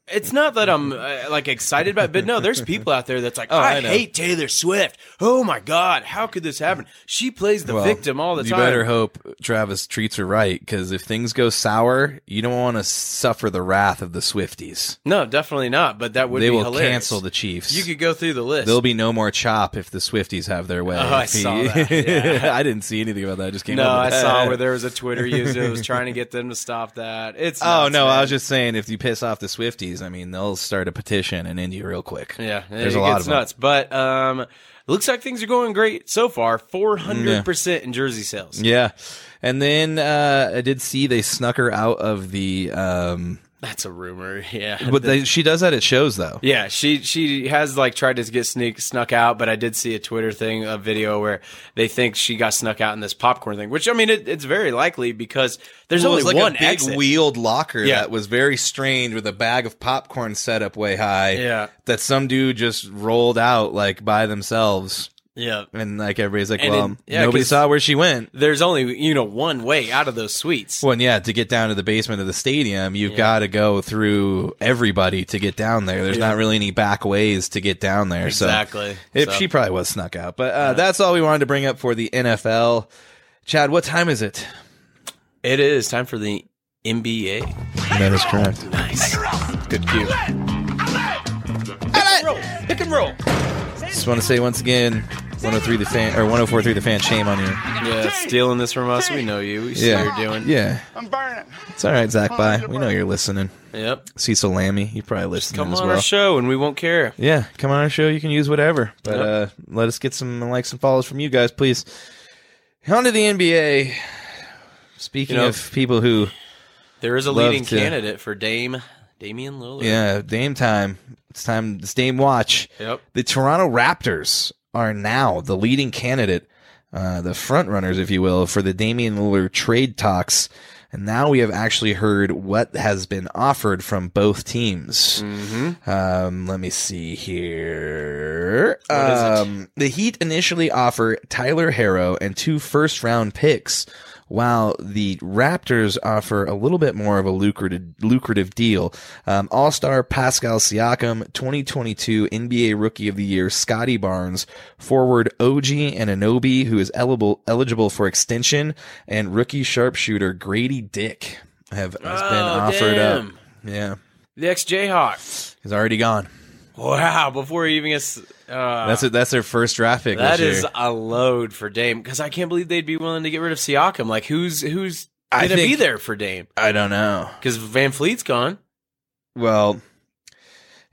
It's not that I'm uh, like excited about, it, but no, there's people out there that's like, Oh, I I, hate Taylor Swift. Oh my god, how could this happen? She plays the Well, victim all the time. you time. better hope Travis treats her right, because if things go sour, you don't want to suffer the wrath of the Swifties. no, definitely not. But that would they be will hilarious. cancel the Chiefs. You could go through the list. There'll be no more chop if the Swifties have their way. Oh, I If he- saw that, yeah. I didn't see anything about that. I just came. no, up I with that. saw where there was a Twitter user that was trying to get them to stop that. It's Oh nuts, no, I was just saying if you piss off the Swifties, I mean they'll start a petition in India real quick. yeah. there's it a lot of them. nuts, but um, looks like things are going great so far. Four hundred percent in jersey sales. Yeah, and then uh, I did see they snuck her out of the. Um, That's a rumor. Yeah, but they, she does that at shows though. Yeah, she she has like tried to get sneak snuck out, but I did see a Twitter thing, a video where they think she got snuck out in this popcorn thing. Which I mean, it, it's very likely because there's Well, only like one a big exit. wheeled locker Yeah. that was very strange with a bag of popcorn set up way high. Yeah. that some dude just rolled out like by themselves, yeah, and like everybody's like, And well, it- yeah, nobody 'cause- saw where she went. there's only you know one way out of those suites. Well, and yeah, to get down to the basement of the stadium, you've got to go through everybody to get down there. There's not really any back ways to get down there. Exactly. So if So- she probably was snuck out, but uh, that's all we wanted to bring up for the NFL. Chad, what time is it? It is time for the NBA. That is correct. Nice, good cue. Pick and roll. Just want to say once again, 103 the fan or 1043 the fan. Shame on you. Yeah, stealing this from us. We know you. We see Yeah, what you're doing. Yeah, I'm burning. it's all right, Zach. Bye. We know you're listening. Yep. Cecil Lammey, you probably listening Come as on well. our show and we won't care. Yeah, come on our show. You can use whatever, but Yep. uh, let us get some likes and follows from you guys, please. On to the NBA. Speaking You know- of people who, There is a Love leading to- candidate for Dame Damian Lillard. yeah, Dame time. It's time. It's Dame watch. Yep. The Toronto Raptors are now the leading candidate, uh, the front runners, if you will, for the Damian Lillard trade talks. And now we have actually heard what has been offered from both teams. Mm-hmm. Um, let me see here. What is it? um, the Heat initially offer Tyler Herro and two first round picks, while the Raptors offer a little bit more of a lucrative lucrative deal. Um, All Star Pascal Siakam, 2022 NBA Rookie of the Year Scottie Barnes, forward OG Anunoby, who is eligible eligible for extension, and rookie sharpshooter Gradey Dick have has been Oh, offered up. Yeah, The ex Jayhawk. he's already gone. Wow, before he even gets. Uh, That's it. That's their first draft pick. that is year. a load for Dame because I can't believe they'd be willing to get rid of Siakam. Like, who's who's I gonna be think- there for Dame? I don't know. Because VanVleet's gone. Well,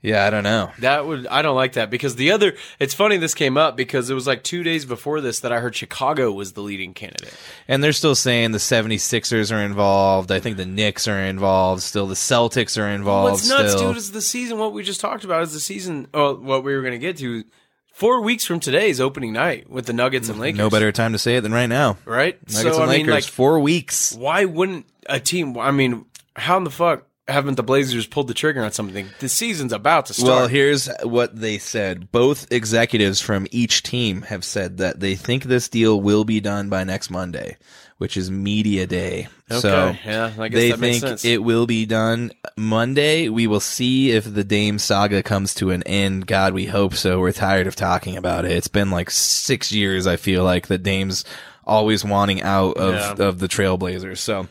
yeah, I don't know. That would I don't like that because the other. It's funny this came up because it was like two days before this that I heard Chicago was the leading candidate. And they're still saying the 76ers are involved. I think the Knicks are involved. Still, the Celtics are involved. What's nuts, still. dude, is the season. What we just talked about is the season. Oh, what we were going to get to. Four weeks from today is opening night with the Nuggets and Lakers. no better time to say it than right now. right? Nuggets so and I Lakers, mean, like, four weeks. why wouldn't a team? I mean, how in the fuck haven't the Blazers pulled the trigger on something? The season's about to start. Well, here's what they said. Both executives from each team have said that they think this deal will be done by next Monday, which is media day. Okay, So yeah, I guess they that makes think sense. it will be done Monday. We will see if the Dame saga comes to an end. God, we hope so. We're tired of talking about it. It's been like six years. I feel like that Dame's always wanting out of Yeah. of the Trailblazers. So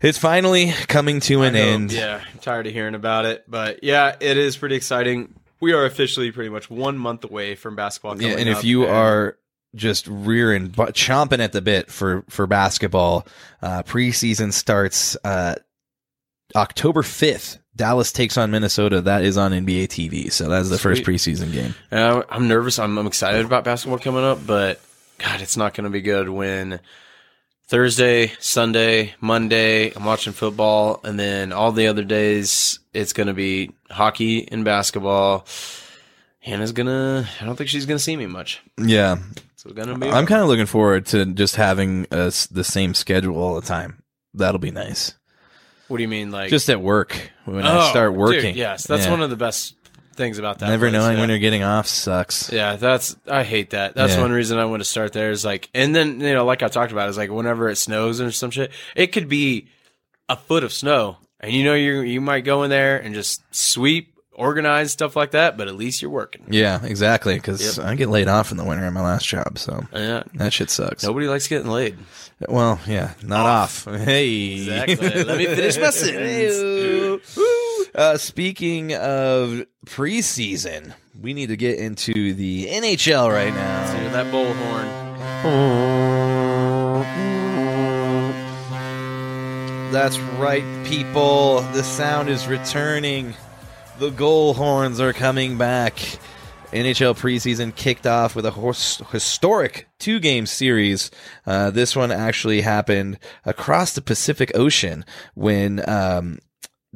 it's finally coming to an end. Yeah, I'm tired of hearing about it, but yeah, it is pretty exciting. We are officially pretty much one month away from basketball. Yeah, and if you and- are just rearing, but chomping at the bit for for basketball, uh, preseason starts uh, October fifth. Dallas takes on Minnesota. That is on NBA TV. So that's the first preseason game. Uh, I'm nervous. I'm, I'm excited about basketball coming up, but God, it's not going to be good when Thursday, Sunday, Monday, I'm watching football, and then all the other days, it's going to be hockey and basketball. Hannah's gonna. I don't think she's gonna see me much. Yeah, So it's gonna be. I'm kind of looking forward to just having uh, s- the same schedule all the time. That'll be nice. What do you mean, like Just at work when Oh, I start dude, working. yes, that's Yeah. one of the best things about that. Never place, knowing yeah. when you're getting off sucks. Yeah, that's I hate that. That's Yeah. one reason I want to start there. Is like, and then you know, like I talked about, is like whenever it snows or some shit, it could be a foot of snow, and you know you you might go in there and just sweep, organize stuff like that, but at least you're working. Yeah, exactly. Because I get laid off in the winter in my last job, so Yeah, that shit sucks. nobody likes getting laid. Well, yeah, not off. Hey, Exactly. Let me finish my sentence. Uh, speaking of preseason, we need to get into the NHL right now. Hear that bullhorn? That's right, people. The sound is returning. The goal horns are coming back. NHL preseason kicked off with a historic two game series. Uh, this one actually happened across the Pacific Ocean when um,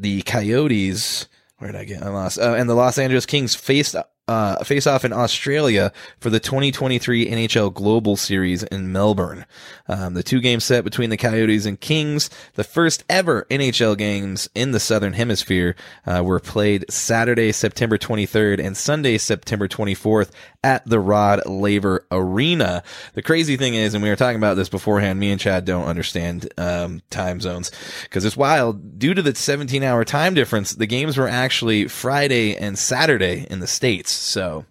the Coyotes. Where did I get? I lost. Uh, and the Los Angeles Kings faced uh, face off in Australia for the 2023 NHL Global Series in Melbourne. Um, the two game set between the Coyotes and Kings, the first ever NHL games in the Southern Hemisphere, uh, were played Saturday, September 23rd and Sunday, September 24th at the Rod Laver Arena. The crazy thing is, and we were talking about this beforehand, me and Chad don't understand um, time zones because it's wild. Due to the 17 hour time difference, the games were actually Friday and Saturday in the States. So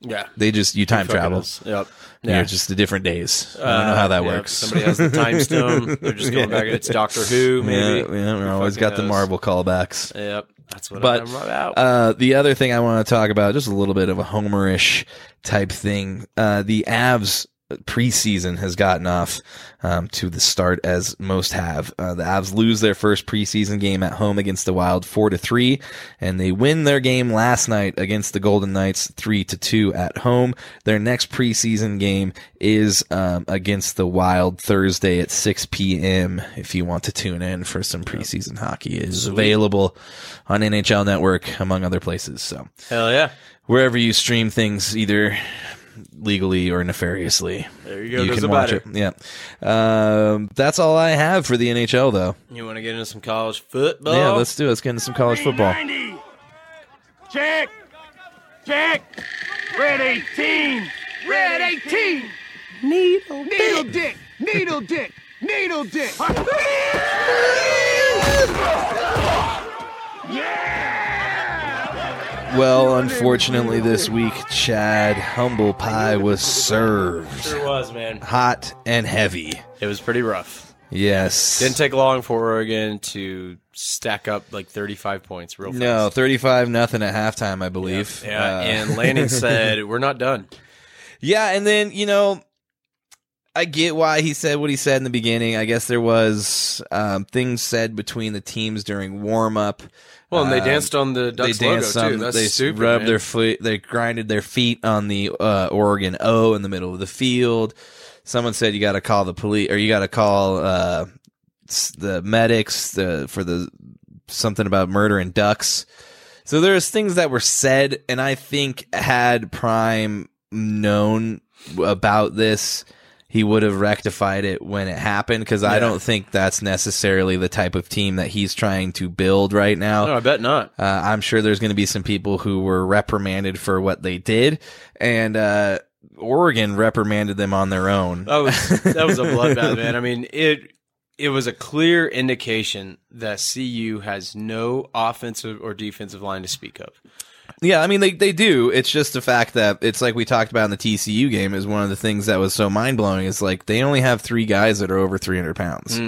Yeah, they just, you time travel. Yep. Yeah. just the different days. I don't know how that Uh, yeah, works. Somebody has the time stone. They're just going back. It's Doctor Who, maybe. Yeah, yeah, we always got the knows? Marvel callbacks. Yep, that's what But, I'm about. Uh, the other thing I want to talk about, just a little bit of a homerish type thing. Uh, the Avs preseason has gotten off um, to the start as most have. Uh, the Avs lose their first preseason game at home against the Wild four to three, and they win their game last night against the Golden Knights three to two at home. Their next preseason game is um, against the Wild Thursday at six p.m. If you want to tune in for some preseason hockey, it is available on NHL Network among other places. So Hell yeah. wherever you stream things, either legally or nefariously. There you go. You can watch matter. it. Yeah. Um, that's all I have for the NHL, though. You want to get into some college football? Yeah, let's do it. Let's get into some college football. Check. Check. Red 18. Red 18. Needle dick. Needle dick. Needle dick. Needle dick. Well, unfortunately, this week, Chad Humble Pie was served Sure was, man. hot and heavy. It was pretty rough. Yes. Didn't take long for Oregon to stack up like 35 points real fast. no, 35 nothing at halftime, I believe. Yeah, Uh, and Lanning said, "We're not done." Yeah, and then you know, I get why he said what he said in the beginning. I guess there was um, things said between the teams during warm up. Well, and they Um, danced on the Ducks logo too. That's they stupid. rubbed man. their foot. They grinded their feet on the uh, Oregon O in the middle of the field. Someone said you got to call the police or you got to call uh, the medics the, for the something about murdering ducks. So there's things that were said, and I think had Prime known about this, he would have rectified it when it happened. Because I don't think that's necessarily the type of team that he's trying to build right now. No, I bet not. Uh, I'm sure there's going to be some people who were reprimanded for what they did, and uh, Oregon reprimanded them on their own. That was that was a bloodbath, man. I mean, it it was a clear indication that CU has no offensive or defensive line to speak of. Yeah, I mean they they do. It's just the fact that it's like we talked about in the TCU game is one of the things that was so mind blowing. Is like they only have three guys that are over 300 pounds.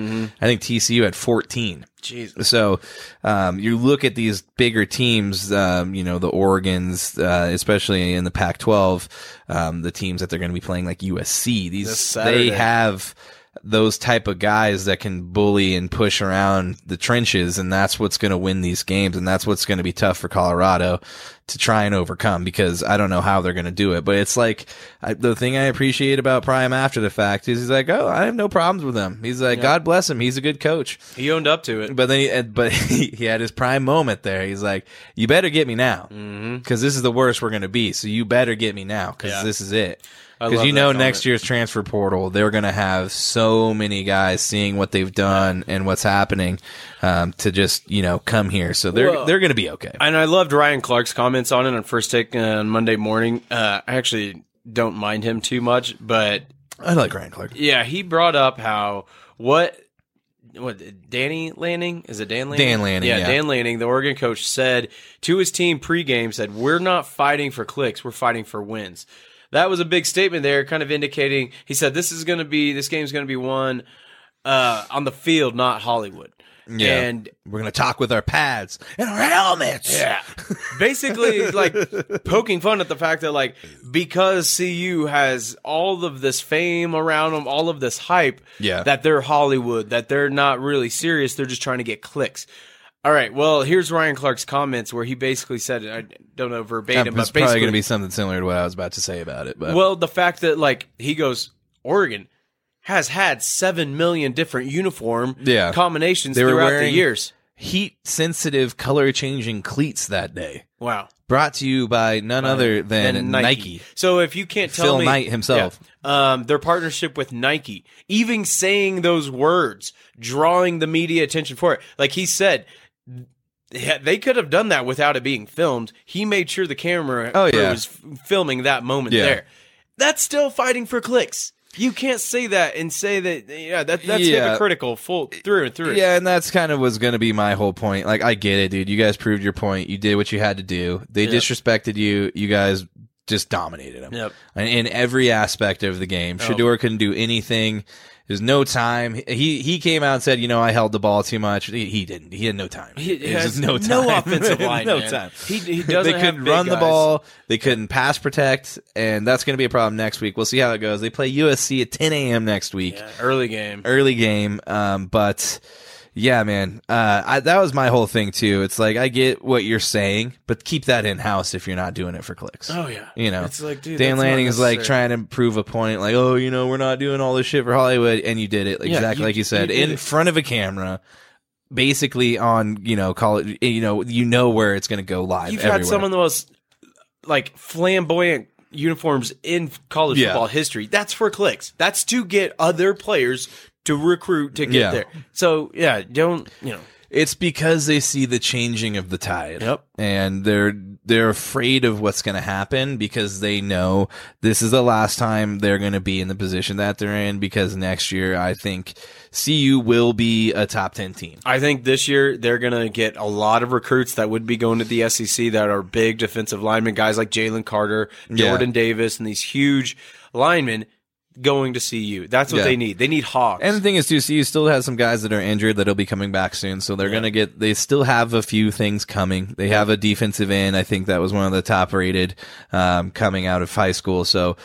I think TCU had 14. Jesus. So um, you look at these bigger teams, um, you know, the Oregons, uh, especially in the Pac-12, um, the teams that they're going to be playing like USC. These they have those type of guys that can bully and push around the trenches, and that's what's going to win these games, and that's what's going to be tough for Colorado to try and overcome because I don't know how they're going to do it. But it's like I, the thing I appreciate about Prime after the fact is he's like, oh, I have no problems with him. He's like, God bless him, he's a good coach. He owned up to it. But then, he, but he, he had his prime moment there. He's like, "You better get me now, mm-hmm. because this is the worst we're going to be. So you better get me now, because Yeah. this is it." Because you know, next year's transfer portal, they're going to have so many guys seeing what they've done and what's happening um, to just you know come here. So they're Well, they're going to be okay. And I loved Ryan Clark's comments on it on first take on Monday morning. Uh, I actually don't mind him too much, but I like Ryan Clark. yeah, he brought up how what what Danny Lanning is it Dan Lanning? Dan Lanning, yeah. Dan Lanning, the Oregon coach, said to his team pregame, said we're not fighting for clicks, we're fighting for wins. That was a big statement there, kind of indicating he said this is going to be this game's going to be won uh, on the field, not Hollywood. Yeah. And We're going to talk with our pads and our helmets. yeah. Basically, like poking fun at the fact that, like, because CU has all of this fame around them, all of this hype, Yeah. that they're Hollywood, that they're not really serious, they're just trying to get clicks. All right, well, here's Ryan Clark's comments where he basically said, I don't know verbatim, it's but probably basically, going to be something similar to what I was about to say about it. But well, the fact that, like, he goes, Oregon has had seven million different uniform Yeah. combinations They throughout the years. heat sensitive, color changing cleats that day. Wow. Brought to you by none other than than Nike. So if you can't tell Phil me, Knight himself. Yeah. um, their partnership with Nike, even saying those words, drawing the media attention for it, like he said. Yeah, They could have done that without it being filmed. He made sure the camera Oh, yeah. was f- filming that moment Yeah. there. That's still fighting for clicks. You can't say that and say that. Yeah, that, that's Yeah. hypocritical, full through and through. Yeah, and that's kind of was going to be my whole point. Like, I get it, dude. You guys proved your point. You did what you had to do. They Yep. disrespected you. You guys just dominated them. Yep. In every aspect of the game. Oh. Shedeur couldn't do anything. There's no time. He he came out and said, you know, I held the ball too much. He, he didn't. He had no time. He was has no no offensive line, no man. time. He- he doesn't They couldn't run the ball. They couldn't pass protect, and that's going to be a problem next week. We'll see how it goes. They play USC at 10 a.m. next week Yeah, early game. early game. Um, but yeah, man, uh, I, that was my whole thing too. It's like I get what you're saying, but keep that in house if you're not doing it for clicks. Oh yeah, You know, it's like dude, Dan Lanning is like trying to prove a point, like, oh, you know, we're not doing all this shit for Hollywood, and you did it Yeah, exactly you- like you said, you in it. front of a camera, basically on, you know, call it, you know, you know where it's going to go live. You've everywhere. had some of the most like flamboyant uniforms in college Yeah. football history. That's for clicks. That's to get other players to recruit to get Yeah. there. So yeah, don't you know? It's because they see the changing of the tide. Yep. And they're they're afraid of what's going to happen because they know this is the last time they're going to be in the position that they're in because next year I think CU will be a top 10 team. I think this year they're going to get a lot of recruits that would be going to the SEC that are big defensive linemen, guys like Jalen Carter, Yeah. Jordan Davis, and these huge linemen going to CU. That's what Yeah. they need. They need hogs. And the thing is, too, CU still has some guys that are injured that'll be coming back soon. So they're going to get, they still have a few things coming. They have a defensive end. I think that was one of the top rated, um, coming out of high school. So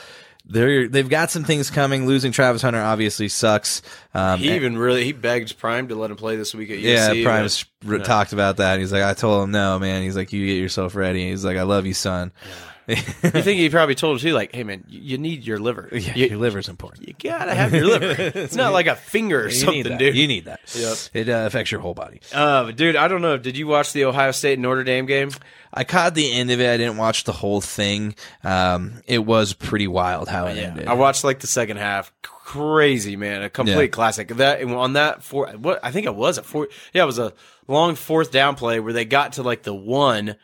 they're, they've got some things coming. Losing Travis Hunter obviously sucks. Um, he even really he begged Prime to let him play this week at yeah, Prime Primus but- r- talked about that. He's like, I told him no, man. He's like, you get yourself ready. He's like, I love you, son. You think he probably told him too, like, "Hey man, you, you need your liver. Yeah, you, your liver's important. you gotta have your liver. It's not like a finger or You something, dude." You need that. Yep. It uh, affects your whole body. Uh, dude, I don't know. Did you watch the Ohio State Notre Dame game? I caught the end of it. I didn't watch the whole thing. Um, it was pretty wild how it ended. I watched like the second half. Crazy man, a complete Yeah. classic. That on that four, what I think it was a four. Yeah, it was a long fourth down play where they got to like the one,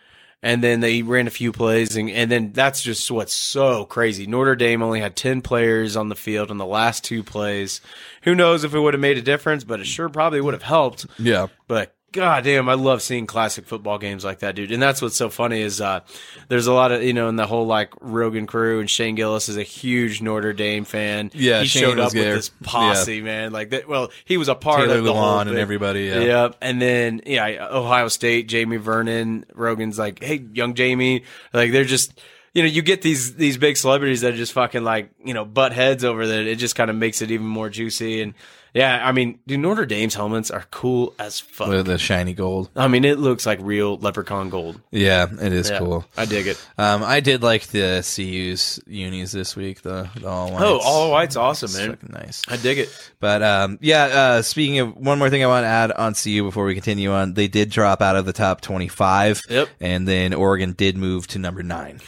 and then they ran a few plays, and, and then that's just what's so crazy. Notre Dame only had ten players on the field on the last two plays. Who knows if it would have made a difference, but it sure probably would have helped. yeah. But god damn, I love seeing classic football games like that, dude. And that's what's so funny is uh there's a lot of you know in the whole like Rogan crew and Shane Gillis is a huge Notre Dame fan. Yeah, he Shane showed up with there. this posse, man. Like that. Well, he was a part Taylor of the whole and everybody, yeah. Yep. And then yeah, Ohio State, Jamie Vernon, Rogan's like, hey, young Jamie, like they're just. You know, you get these these big celebrities that are just fucking like you know butt heads over that. It just kind of makes it even more juicy. And yeah, I mean, dude, Notre Dame's helmets are cool as fuck. With the shiny gold. I mean, it looks like real leprechaun gold. Yeah, it is Yeah, cool. I dig it. Um, I did like the CU's unis this week. The, the all whites. Oh, all white's awesome, It's man. nice. I dig it. But um, yeah. Uh, speaking of one more thing, I want to add on CU before we continue on. They did drop out of the top twenty-five. Yep. And then Oregon did move to number nine.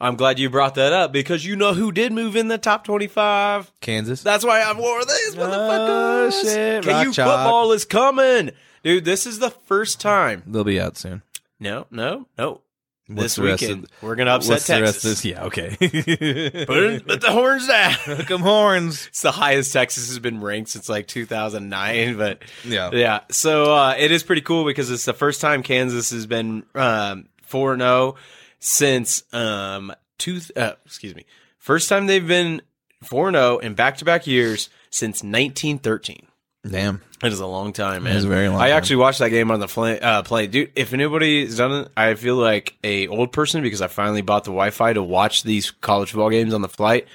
I'm glad you brought that up because you know who did move in the top 25. Kansas. That's why I wore these Oh, motherfuckers. shit. KU Rock chalk. football is coming, dude. This is the first time. They'll be out soon. No, no, no. What's this weekend of- we're gonna upset What's the rest Texas. this? Yeah. Okay. Put, it- put the horns down. Hook 'em horns. It's the highest Texas has been ranked since like 2009, but Yeah. yeah. So uh, it is pretty cool because it's the first time Kansas has been um, four and zero since um two. Uh, excuse me, first time they've been four and zero in back to back years since 1913. Damn. It is a long time, man. is a very long I time. actually watched that game on the play, uh, play. Dude, if anybody's done it, I feel like a old person because I finally bought the Wi-Fi to watch these college football games on the flight.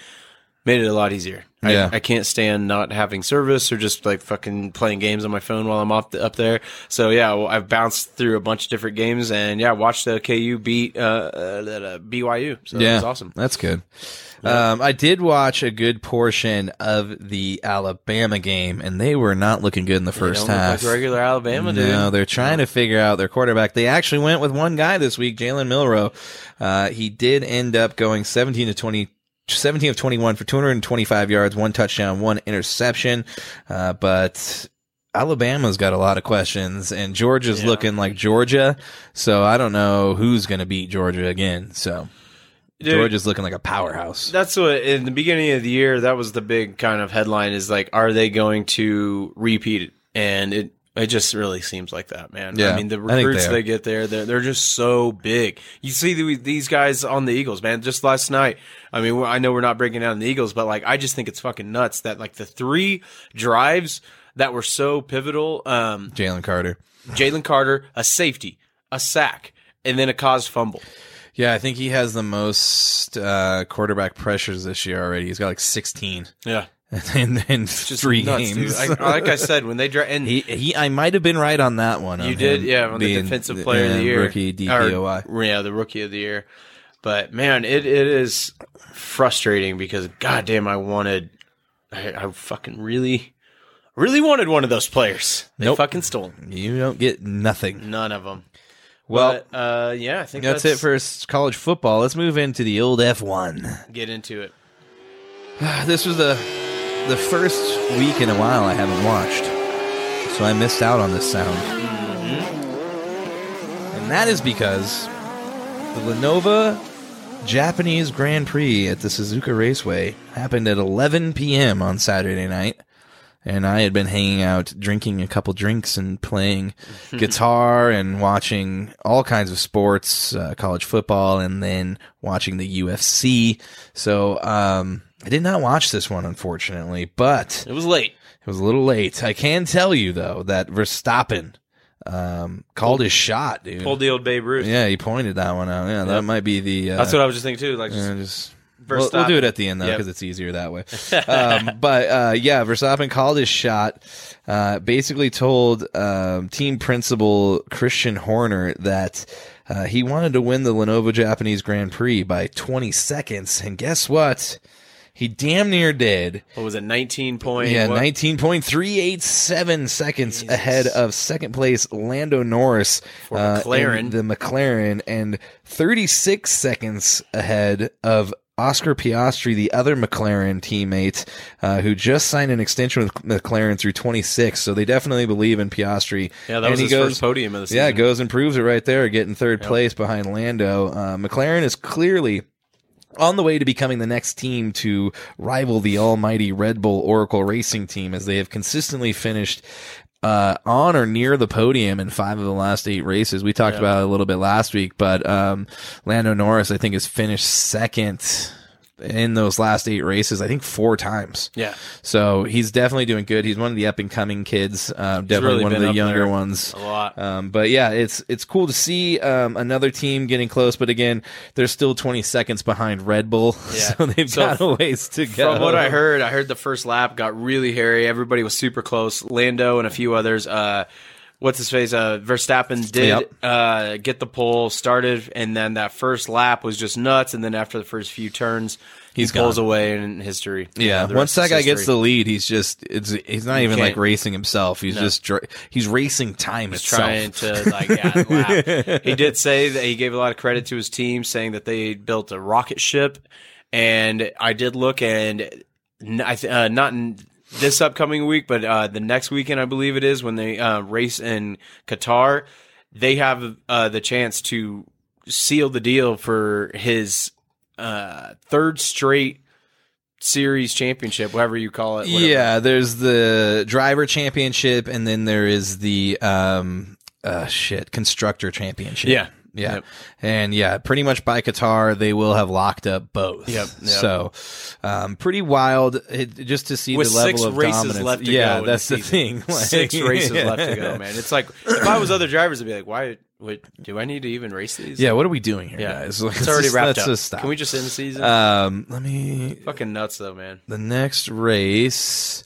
Made it a lot easier. Yeah. I, I can't stand not having service or just like fucking playing games on my phone while I'm off the, up there. So yeah, well, I've bounced through a bunch of different games and yeah, watched the KU beat uh, uh, uh, BYU. So yeah, was awesome. That's good. Um, I did watch a good portion of the Alabama game, and they were not looking good in the first half. like regular Alabama, dude. No, they're trying to figure out their quarterback. They actually went with one guy this week, Jalen Milroe. Uh, he did end up going 17 to 20. 17 of 21 for 225 yards, one touchdown, one interception. Uh, but Alabama's got a lot of questions and Georgia's Yeah. looking like Georgia. So I don't know who's going to beat Georgia again. So Dude, Georgia's looking like a powerhouse. That's what in the beginning of the year that was the big kind of headline is like are they going to repeat it and it it just really seems like that man. Yeah, I mean the recruits they they, get there they're, they're just so big. You see the, these guys on the Eagles man just last night I mean I know we're not breaking down the Eagles but like I just think it's fucking nuts that like the three drives that were so pivotal um Jalen Carter. Jalen Carter a safety a sack and then a caused fumble. Yeah, I think he has the most uh, quarterback pressures this year already. He's got like 16 yeah in, in just three nuts, games. I, like I said when they dra- and he, he, I might have been right on that one. on You did, yeah, on the defensive player of the uh, year, rookie DPOI. Or, yeah, the rookie of the year. But man, it, it is frustrating because goddamn, I wanted, I, I fucking really, really wanted one of those players. They Nope. fucking stole you don't get nothing. none of them. Well, But, uh, yeah, I think that's, that's, it for college football. Let's move into the old F1. get into it. This was the the first week in a while I haven't watched, so I missed out on this sound. And that is because the Lenovo Japanese Grand Prix at the Suzuka Raceway happened at 11 p.m. on Saturday night. And I had been hanging out, drinking a couple drinks and playing guitar and watching all kinds of sports, uh, college football, and then watching the UFC. So, um, I did not watch this one, unfortunately, but It was late. it was a little late. I can tell you though that Verstappen um, called his shot, dude. Pulled the old Babe Ruth. yeah, he pointed that one out. Yeah, that might be the. Uh, That's what I was just thinking too. Like, just, just we'll, we'll do it at the end though Yep. because it's easier that way. um, but uh, yeah, Verstappen called his shot. Uh, basically told um, team principal Christian Horner that. Uh, he wanted to win the Lenovo Japanese Grand Prix by 20 seconds, and guess what? He damn near did. what was it? Nineteen point. Yeah, what? 19.387 seconds ahead of second place Lando Norris For uh, McLaren. in the McLaren, and 36 seconds ahead of Oscar Piastri, the other McLaren teammate, uh, who just signed an extension with McLaren through 26. So they definitely believe in Piastri. Yeah, that And was he his goes, first podium of the season. Yeah, goes and proves it right there, getting third place behind Lando. Uh, McLaren is clearly on the way to becoming the next team to rival the almighty Red Bull Oracle Racing team as they have consistently finished uh, on or near the podium in five of the last eight races. We talked about it a little bit last week, but um, Lando Norris, I think, has finished second in those last eight races, I think four times. Yeah. So he's definitely doing good. He's one of the up and coming kids. Uh, definitely really one of the younger ones. a lot. Um, but yeah, it's it's cool to see um, another team getting close. But again, they're still 20 seconds behind Red Bull, Yeah. so they've So got a ways to go. From what I heard, I heard the first lap got really hairy. Everybody was super close. Lando and a few others. Uh, what's his face? Uh, Verstappen did Yep. uh, get the pole started, and then that first lap was just nuts. And then after the first few turns, He's he pulls gone. away in history. Yeah, the once that guy gets the lead, he's just it's he's not even like racing himself. He's just he's racing time He's itself. trying to like yeah. He did say that he gave a lot of credit to his team, saying that they built a rocket ship. And I did look, and I th- uh, not in this upcoming week, but uh, the next weekend, I believe it is when they uh, race in Qatar. They have uh, the chance to seal the deal for his uh, third straight series championship, whatever you call it. whatever. Yeah, there's the driver championship, and then there is the um uh shit constructor championship. Yeah. Yeah. Yep. And yeah, pretty much by Qatar, they will have locked up both. Yep, yep. So, um, pretty wild it, just to see with the level six of races dominance. left to yeah, that's the thing. Like- Six races left to go, man. It's like if I was other drivers, I'd be like, why? Wait, do I need to even race these? Yeah, what are we doing here, yeah. guys? It's Let's already just- wrapped up. stop. Can we just end the season? Um, let me. Fucking nuts, though, man. The next race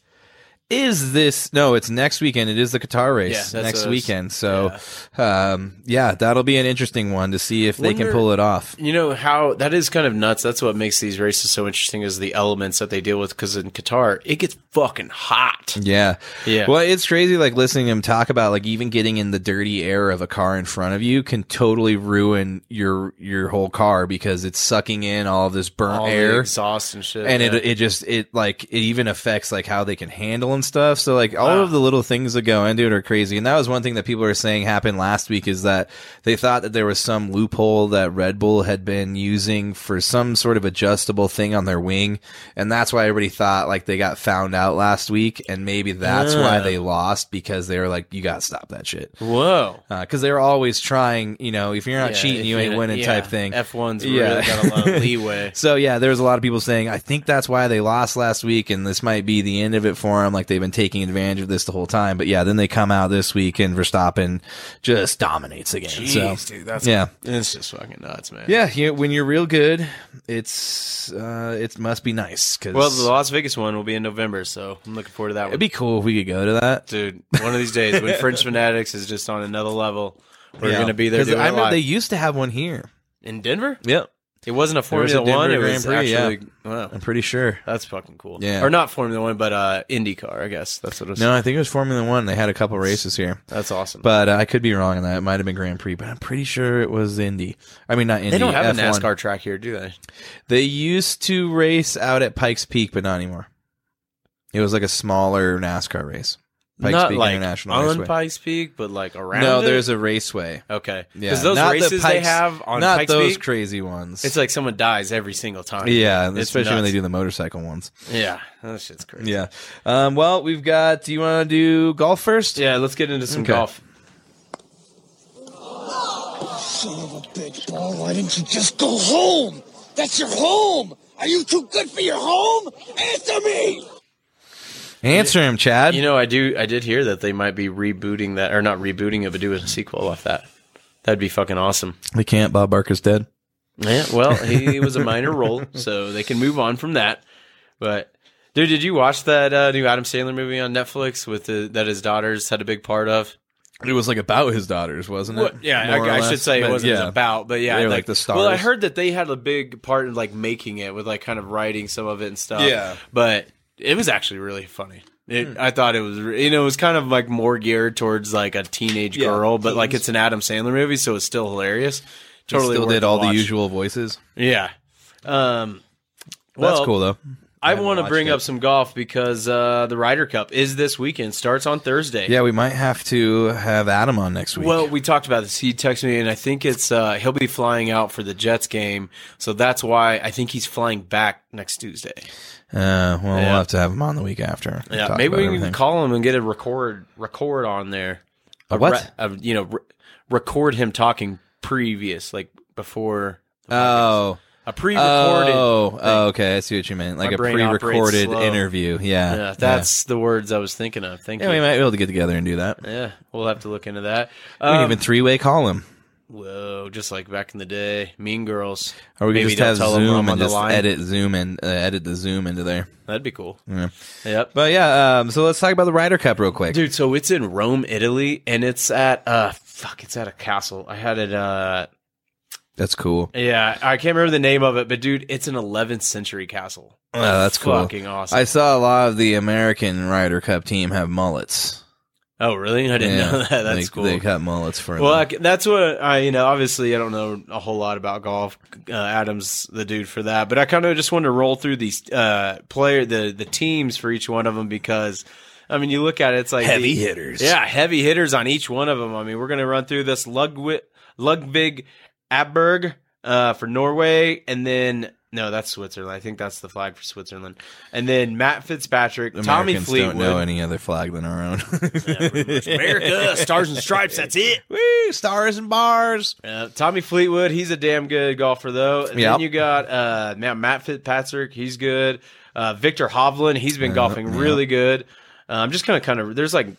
is this. No, it's next weekend. It is the Qatar race Yeah, next what I was- weekend. So, um, yeah, that'll be an interesting one to see if they can pull it off. You know how that is kind of nuts. That's what makes these races so interesting is the elements that they deal with. Because in Qatar, it gets fucking hot. Yeah. Yeah. Well, it's crazy like listening to him talk about like even getting in the dirty air of a car in front of you can totally ruin your your whole car because it's sucking in all of this burnt All the air. exhaust and shit. and yeah. it it just it like it even affects like how they can handle and stuff. So like all Wow. of the little things that go into it are crazy. And that was one thing that people are saying happened last week is that they thought that there was some loophole that Red Bull had been using for some sort of adjustable thing on their wing, and that's why everybody thought like they got found out last week, and maybe that's why they lost because they were like, you got to stop that shit. Whoa. Uh, because they're always trying, you know, if you're not Yeah, cheating, you ain't winning yeah, type thing. F1's Yeah. really got a lot of leeway. So yeah, there's a lot of people saying I think that's why they lost last week, and this might be the end of it for them. Like they've been taking advantage of this the whole time. But yeah, then they come out this week and Verstappen just dominates again. Jeez, so dude, that's yeah, it's just fucking nuts, man. yeah. You, when you're real good, it's uh, it must be nice because Well, the Las Vegas one will be in November, so I'm looking forward to that one. it'd be cool if we could go to that. Dude, one of these days when Fringe Fanatics is just on another level, we're Yeah. gonna be there. doing I know they used to have one here. in Denver. Yep, It wasn't a There was a Formula One. It was Grand Prix, yeah. wow, I'm pretty sure. that's fucking cool. Yeah. or not Formula One, but uh, IndyCar. I guess that's what it was. No, I think it was Formula One. They had a couple races here. that's awesome. But uh, I could be wrong on that. It might have been Grand Prix, but I'm pretty sure it was Indy. I mean, not Indy. they don't have a F1. NASCAR track here, do they? They used to race out at Pikes Peak, but not anymore. It was like a smaller NASCAR race. Pikes Not Peak like International on Raceway. Pikes Peak, but like around. no, it? there's a raceway. okay. Yeah, Because those not the races they Pikes- have on not Pikes those Peak, crazy ones. it's like someone dies every single time. yeah, It's especially when they nuts. do the motorcycle ones. Yeah, that shit's crazy. Yeah. Um, well, we've got. Do you want to do golf first? Yeah, let's get into some Okay. golf. Son of a bitch, Paul, why didn't you just go home? That's your home! Are you too good for your home? Answer me! Answer him, Chad. You know, I do. I did hear that they might be rebooting that, or not rebooting it, but doing a sequel off that. That'd be fucking awesome. they can't. Bob Barker's dead. Yeah, well, he was a minor role, so they can move on from that. But dude, did you watch that uh, new Adam Sandler movie on Netflix with the, that his daughters had a big part of? It was like about his daughters, wasn't it? Well, yeah, More I, I less. should say it wasn't yeah. about, but yeah, They were like the stars. Well, I heard that they had a big part in like making it with like kind of writing some of it and stuff. Yeah. but it was actually really funny. It, Hmm. I thought it was, you know, it was kind of like more geared towards like a teenage Yeah, girl, but like it's an Adam Sandler movie, so it's still hilarious. He Totally still did a all the usual voices. Yeah. Um, That's cool though. I haven't want to bring it. up some golf because uh, the Ryder Cup is this weekend. Starts on Thursday. Yeah, we might have to have Adam on next week. Well, we talked about this. He texted me, and I think it's uh, he'll be flying out for the Jets game, so that's why I think he's flying back next Tuesday. uh, well, we'll have to have him on the week after. Yeah, maybe we can call him and get a record record on there. A what? re- a, you know, re- record him talking previous, like before Oh, a pre-recorded. oh, oh, okay. I see what you meant. Like My a brain operates pre-recorded slow. interview. Yeah, yeah, that's the words I was thinking of. Thank Yeah, you. we might be able to get together and do that. yeah, we'll have to look into that. We can Um, even three-way call him, Whoa, just like back in the day, Mean Girls. or we can Maybe just don't have tell them Zoom I'm on and the just line. edit Zoom and uh, edit the Zoom into there. That'd be cool. Yeah. Yep. But yeah, um, so let's talk about the Ryder Cup real quick. Dude, so it's in Rome, Italy, and it's at uh fuck, it's at a castle. I had it uh That's cool. yeah, I can't remember the name of it, but dude, it's an 11th century castle. Oh, that's cool. Fucking awesome. I saw a lot of the American Ryder Cup team have mullets. oh, really? I didn't Yeah, know that. That's they, cool. They cut mullets for well. I, that's what I, you know, obviously I don't know a whole lot about golf. Uh, Adam's the dude for that, but I kind of just wanted to roll through these uh player the the teams for each one of them because I mean, you look at it, it's like Heavy the- hitters. Yeah, heavy hitters on each one of them. I mean, we're gonna run through this Ludwig Ludvig Åberg uh, for Norway, and then no, that's Switzerland. I think that's the flag for Switzerland, and then Matt Fitzpatrick, Tommy Fleetwood. don't know any other flag than our own. America, stars and stripes. That's it. Woo, stars and bars. Uh, Tommy Fleetwood, he's a damn good golfer though. And Yep. then you got uh, Matt, Matt Fitzpatrick, he's good. Uh, Viktor Hovland, he's been golfing yeah. really good. Uh, I'm just kind of kind of there's like a f-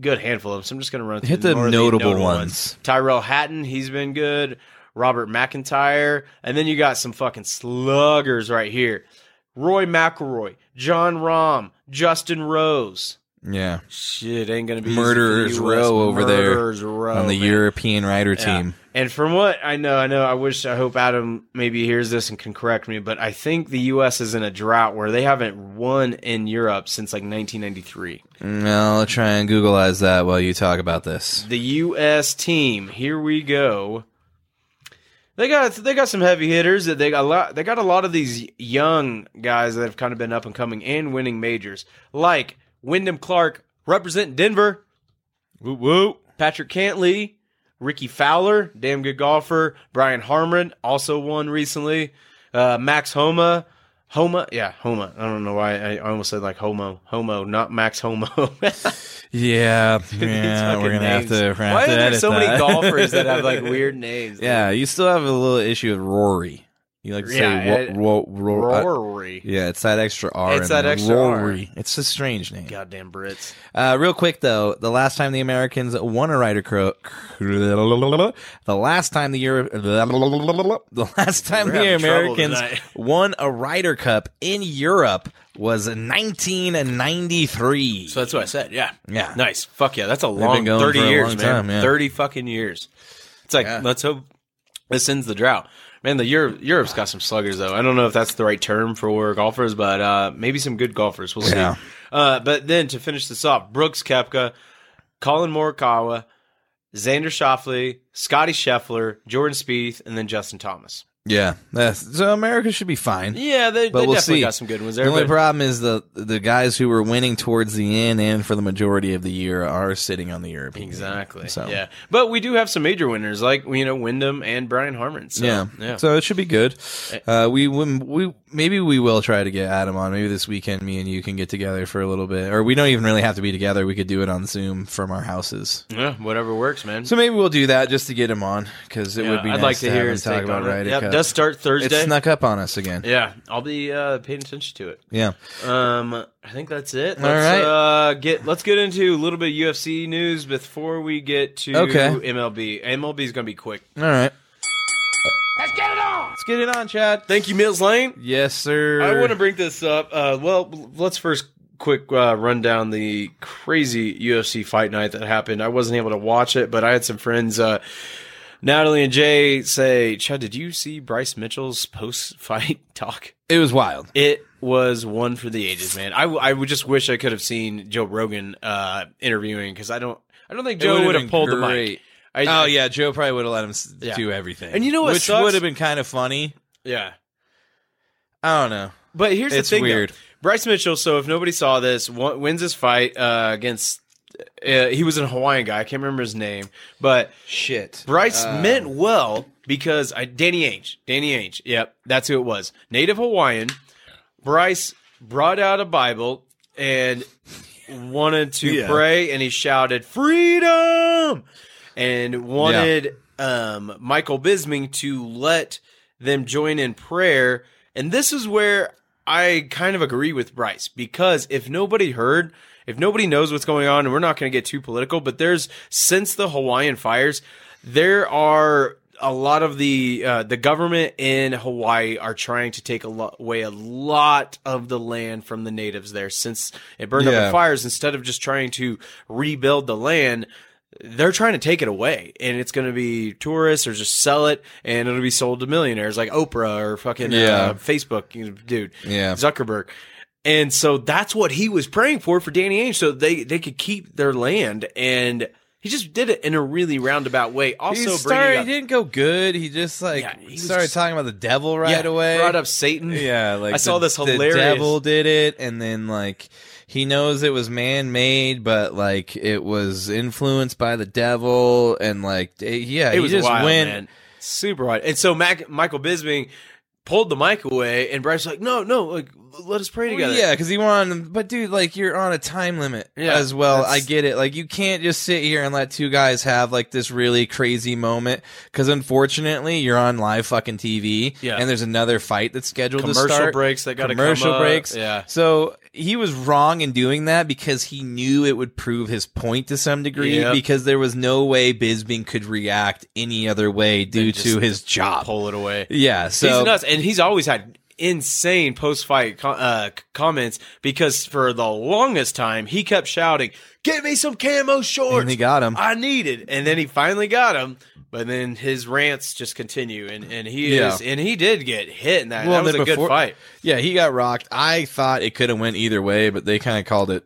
good handful of them, so I'm just gonna run through Hit the more of notable ones. Tyrell Hatton, he's been good. Robert MacIntyre, and then you got some fucking sluggers right here. Roy McIlroy, Jon Rahm, Justin Rose. Yeah, Shit, ain't gonna be Murderers Row over there Row, on the man. European Ryder Yeah. team. And from what I know, I know I wish I hope Adam maybe hears this and can correct me, but I think the US is in a drought where they haven't won in Europe since like 1993. I'll try and Googleize that while you talk about this. The US team, here we go. They got they got some heavy hitters that they got a lot they got a lot of these young guys that have kind of been up and coming and winning majors. Like Wyndham Clark representing Denver. Woo woo. Patrick Cantlay, Rickie Fowler, damn good golfer. Brian Harman also won recently. Uh, Max Homa, Homa, yeah, Homa. I don't know why I, I almost said like Homo, Homo, not Max Homo. Yeah, yeah, we're gonna have to. gonna Why have are there so many golfers that have like weird names? Yeah, you still have a little issue with Rory. You like to say Yeah, ro- it- ro- ro- uh, Rory. yeah, it's that extra R. It's that extra R. It's a strange name. Goddamn Brits. Uh, real quick though, the last time the Americans won a Ryder Cup, the last time the Euro, the last time We're the Americans won a Ryder Cup in Europe was 1993. So that's what I said. Yeah. Yeah. Nice. Fuck yeah. That's a long going 30 for a years, long man. time, yeah. 30 fucking years. It's like, Yeah. let's hope this ends the drought. Man, the Europe, Europe's got some sluggers, though. I don't know if that's the right term for golfers, but uh, maybe some good golfers. We'll see. Yeah. Uh, but then to finish this off, Brooks Koepka, Collin Morikawa, Xander Schauffele, Scottie Scheffler, Jordan Spieth, and then Justin Thomas. Yeah, that's, so America should be fine. Yeah, they, But they we'll definitely see. got some good ones there. The only but- problem is the the guys who were winning towards the end and for the majority of the year are sitting on the European. team. Exactly. So Yeah, but we do have some major winners like you know Wyndham and Brian Harman. So, yeah. yeah. So it should be good. Uh, we we we maybe we will try to get Adam on. Maybe this weekend, me and you can get together for a little bit, or we don't even really have to be together. We could do it on Zoom from our houses. yeah, whatever works, man. So maybe we'll do that just to get him on because it Yeah, would be. I'd nice like to, have hear him his talk take about on it. Ryder Yep, Cup. Does start Thursday. It snuck up on us again. yeah, I'll be uh, paying attention to it. Yeah. Um, I think that's it. All Let's, right. Uh, get let's get into a little bit of UFC news before we get to Okay. MLB. MLB is gonna be quick. All right. Let's get it on! Let's get it on, Chad. Thank you, Mills Lane. Yes, sir. I want to bring this up. Uh, well, let's first quick uh, run down the crazy UFC fight night that happened. I wasn't able to watch it, but I had some friends, uh, Natalie and Jay, say, "Chad, did you see Bryce Mitchell's post-fight talk?" It was wild. It was one for the ages, man. I, w- I would just wish I could have seen Joe Rogan uh, interviewing because I don't I don't think Joe would have pulled the mic. I, Oh yeah, Joe probably would have let him Yeah. do everything. And you know what Which would have been kind of funny. yeah. I don't know. But here's It's the thing, though. weird. Bryce Mitchell. So if nobody saw this, wins his fight uh, against. Uh, he was a Hawaiian guy. I can't remember his name, but Shit. Bryce meant well because I Dan Ige. Dan Ige. Yep, that's who it was. Native Hawaiian. Bryce brought out a Bible and wanted to Yeah. pray, and he shouted "Freedom!" and wanted um, Michael Bisping to let them join in prayer. And this is where I kind of agree with Bryce because if nobody heard, if nobody knows what's going on, and we're not going to get too political, but there's since the Hawaiian fires, there are a lot of the uh, the government in Hawaii are trying to take away a lot of the land from the natives there since it burned up Yeah. in fires. Instead of just trying to rebuild the land, they're trying to take it away, and it's going to be tourists or just sell it, and it'll be sold to millionaires like Oprah or fucking Yeah. uh, Facebook, dude, Yeah. Zuckerberg. And so that's what he was praying for for Dan Ige, so they they could keep their land, and he just did it in a really roundabout way. Also, he started. up, He didn't go good. He just like Yeah, he started just- talking about the devil right yeah, away. brought up Satan. Yeah, like I saw this hilarious. The devil did it, and then like he knows it was man made, but like it was influenced by the devil, and like yeah, it he was just wild, went. man. super wild. And so Mac, Michael Bisping pulled the mic away, and Bryce was like, "No, no, like let us pray together." Yeah, because he wanted, but dude, like you're on a time limit Yeah, as well. I get it. Like you can't just sit here and let two guys have like this really crazy moment. Because unfortunately, you're on live fucking TV, Yeah. and there's another fight that's scheduled to Commercial breaks that come commercial up, breaks. yeah. So he was wrong in doing that because he knew it would prove his point to some degree. Yep. Because there was no way Bisping could react any other way due to his job. pull it away. Yeah, so he's nuts, and he's always had insane post-fight co- uh, comments because for the longest time he kept shouting, "Get me some camo shorts!" And he got 'em. I need it, and then he finally got him. But then his rants just continue, and, and he Yeah. is, and he did get hit in that. Well, that was a good fight. Yeah, he got rocked. I thought it could have went either way, but they kind of called it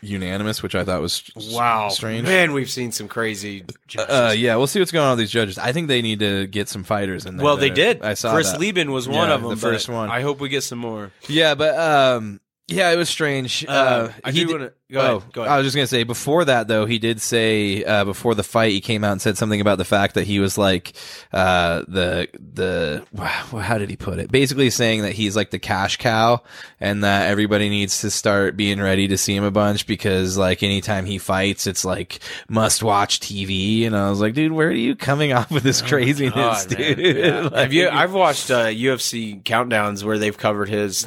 unanimous, which I thought was Wow, strange. man, we've seen some crazy. Judges. Uh, yeah, we'll see what's going on with these judges. I think they need to get some fighters in there. well, they did. I saw Chris that. Lieben was one Yeah, of them. the first one. I hope we get some more. Yeah, but um, yeah, it was strange. Uh, Uh, I he do did- wanna- go ahead, oh, go ahead. I was just gonna say before that though, he did say uh, before the fight, he came out and said something about the fact that he was like uh, the the wow, how did he put it? Basically saying that he's like the cash cow, and that everybody needs to start being ready to see him a bunch because like anytime he fights, it's like must watch TV. And I was like, dude, where are you coming off with this craziness, Oh, God, dude? Yeah. Like- Have you? I've watched uh, UFC countdowns where they've covered his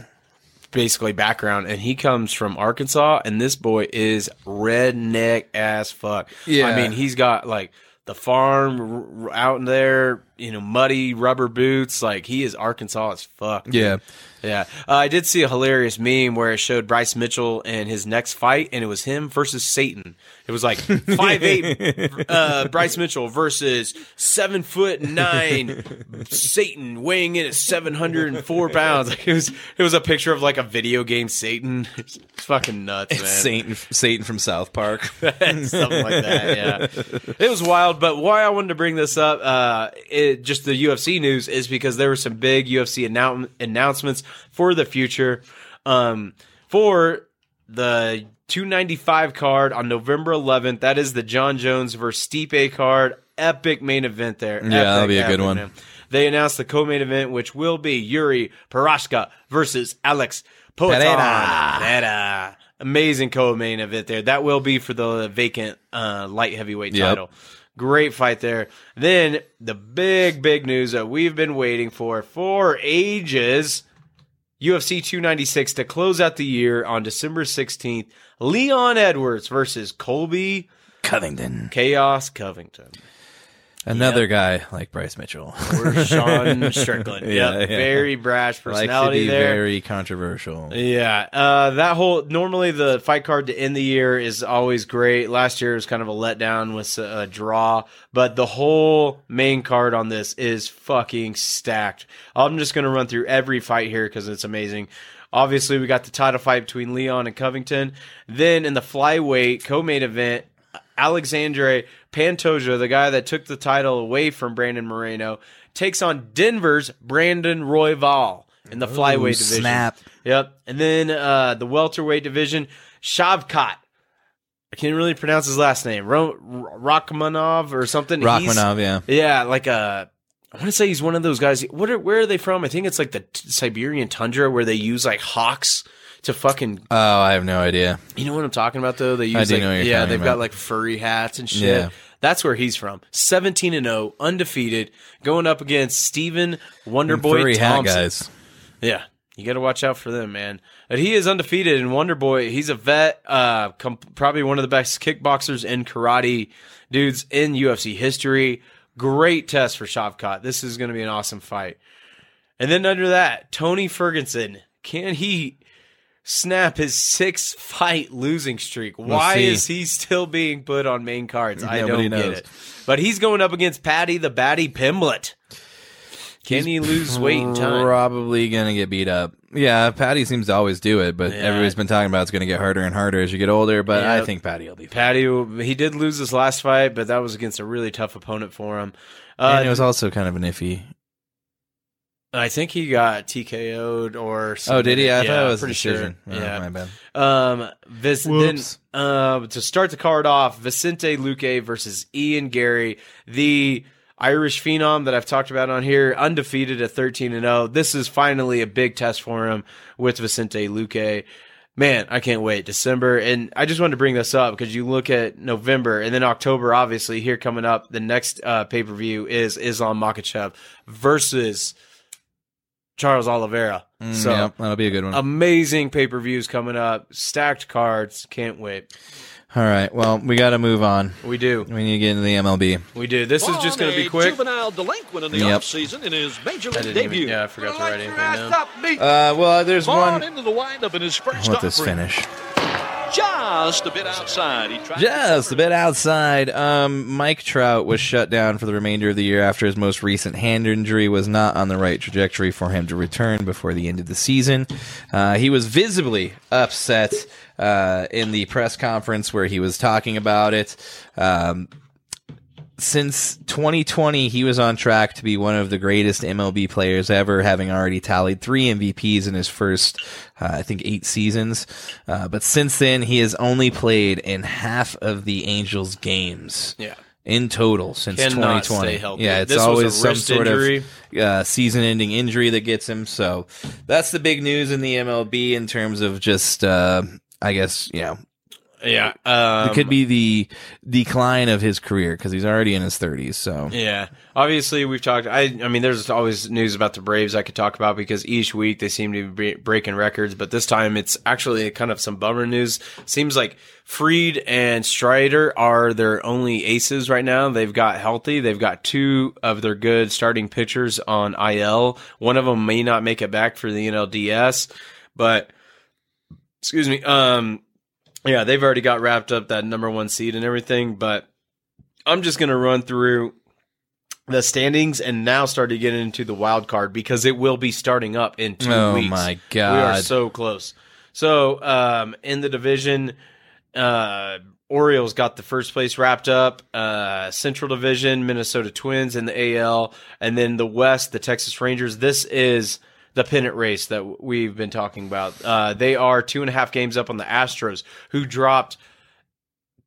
basically background, and he comes from Arkansas, and this boy is redneck as fuck. Yeah. I mean, he's got like the farm r- out in there, you know, muddy rubber boots. Like he is Arkansas as fuck. yeah. Yeah, uh, I did see a hilarious meme where it showed Bryce Mitchell and his next fight, and it was him versus Satan. It was like five eight uh, Bryce Mitchell versus seven foot nine Satan, weighing in at seven hundred and four pounds. Like, it was it was a picture of like a video game Satan. It's fucking nuts, man. Satan, Satan from South Park. something like that. Yeah, it was wild. But why I wanted to bring this up uh, is it, just the UFC news is because there were some big UFC annou- announcements for the future. Um, for the 295 card on November 11th, that is the Jon Jones versus Stipe card. Epic main event there. Yeah, that'll be a good one. man. They announced the co-main event, which will be Jiri Prochazka versus Alex. Pereira. Pereira. Amazing co-main event there. That will be for the vacant uh, light heavyweight Yep. title. Great fight there. Then the big, big news that we've been waiting for for ages. UFC 296 to close out the year on December 16th. Leon Edwards versus Colby Covington. Chaos Covington. Another guy like Bryce Mitchell. Or Sean Strickland. Yeah, yep. yeah. Very brash personality be there. very controversial. Yeah, uh, that whole normally the fight card to end the year is always great. Last year was kind of a letdown with a, a draw, but the whole main card on this is fucking stacked. I'm just gonna run through every fight here because it's amazing. Obviously, we got the title fight between Leon and Covington. Then in the flyweight co-main event, Alexandre Pantoja, the guy that took the title away from Brandon Moreno, takes on Denver's Brandon Royval in the flyweight division. snap. Yep. And then uh, the welterweight division, Shavkat. I can't really pronounce his last name. Ro- Rakhmonov or something. Rakhmonov, yeah. yeah, like a. I want to say he's one of those guys. What are where are they from? I think it's like the t- Siberian tundra where they use like hawks to fucking. Oh, I have no idea. You know what I'm talking about though? They use do like, know what you're yeah, talking they've about. got like furry hats and shit. Yeah. That's where he's from. 17 and 0, undefeated, going up against Stephen Wonderboy Furry hat Thompson. guys. Yeah, you got to watch out for them, man. But he is undefeated, and Wonderboy, he's a vet, uh, com- probably one of the best kickboxers and karate dudes in UFC history. Great test for Shavkat. This is going to be an awesome fight. And then under that, Tony Ferguson. Can he snap his six fight losing streak? Why see. is he still being put on main cards? I Nobody don't get it. But he's going up against Paddy the Baddy Pimblett. Can he lose weight in time? Probably gonna get beat up. Yeah, Paddy seems to always do it, but Yeah. everybody's been talking about it's gonna get harder and harder as you get older. But I think Paddy will be fine. Paddy, he did lose his last fight, but that was against a really tough opponent for him. Uh, and it was also kind of an iffy. I think he got TKO'd or Oh, did he? I yeah, thought it was a pretty decision. Sure. Oh, yeah. my bad. Um, Vis- then, uh, to start the card off, Vicente Luque versus Ian Garry, the Irish phenom that I've talked about on here, undefeated at 13 and 0. This is finally a big test for him with Vicente Luque. Man, I can't wait. December. And I just wanted to bring this up because you look at November and then October, obviously, here coming up, the next uh, pay per view is Islam Makhachev versus Charles Oliveira. so yeah, that'll be a good one. amazing pay per views coming up, stacked cards. Can't wait. All right. Well, we got to move on. We do. We need to get into the MLB. We do. This is just going to be quick. Juvenile delinquent in the Yep. offseason in his major league didn't even, debut. yeah, I forgot to write anything down. Uh, well, there's On one. into the windup in his first Let this offering. finish. Just a bit outside. Just a bit outside. Um, Mike Trout was shut down for the remainder of the year after his most recent hand injury was not on the right trajectory for him to return before the end of the season. Uh, he was visibly upset uh, in the press conference where he was talking about it. Um, since 2020, he was on track to be one of the greatest MLB players ever, having already tallied three MVPs in his first, uh, I think, eight seasons. Uh, but since then, he has only played in half of the Angels' games. Yeah. In total since Cannot 2020. stay healthy. Yeah, it's This always some sort injury. of uh, season-ending injury that gets him. So that's the big news in the MLB in terms of just, uh, I guess, you know, Yeah. Um, it could be the decline of his career because he's already in his 30s. So Yeah. Obviously, we've talked. I. I mean, there's always news about the Braves I could talk about because each week they seem to be breaking records. But this time, it's actually kind of some bummer news. Seems like Fried and Strider are their only aces right now. They've got healthy. They've got two of their good starting pitchers on IL. One of them may not make it back for the NLDS, but excuse me. Um, yeah, they've already got wrapped up that number one seed and everything. But I'm just gonna run through the standings and now start to get into the wild card because it will be starting up in two Oh weeks. Oh my god, We are so close. So um, in the division, uh, Orioles got the first place wrapped up. Uh, Central Division, Minnesota Twins in the AL, and then the West, the Texas Rangers. This is the pennant race that we've been talking about. Uh, they are two and a half games up on the Astros, who dropped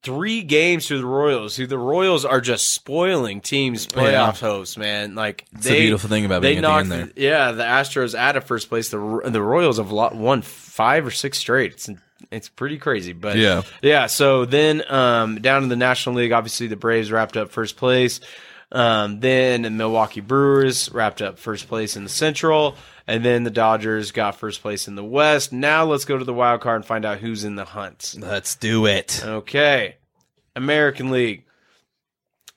three games to the Royals. Who the Royals are just spoiling teams' playoff hopes, man. Like It's the beautiful thing about they being at the yeah, the Astros out of first place. The the Royals have won five or six straight. It's it's pretty crazy, but Yeah. yeah. So then um, down in the National League, obviously the Braves wrapped up first place. Um, then the Milwaukee Brewers wrapped up first place in the Central, and then the Dodgers got first place in the West. Now let's go to the wild card and find out who's in the hunt. Let's do it. Okay. American League.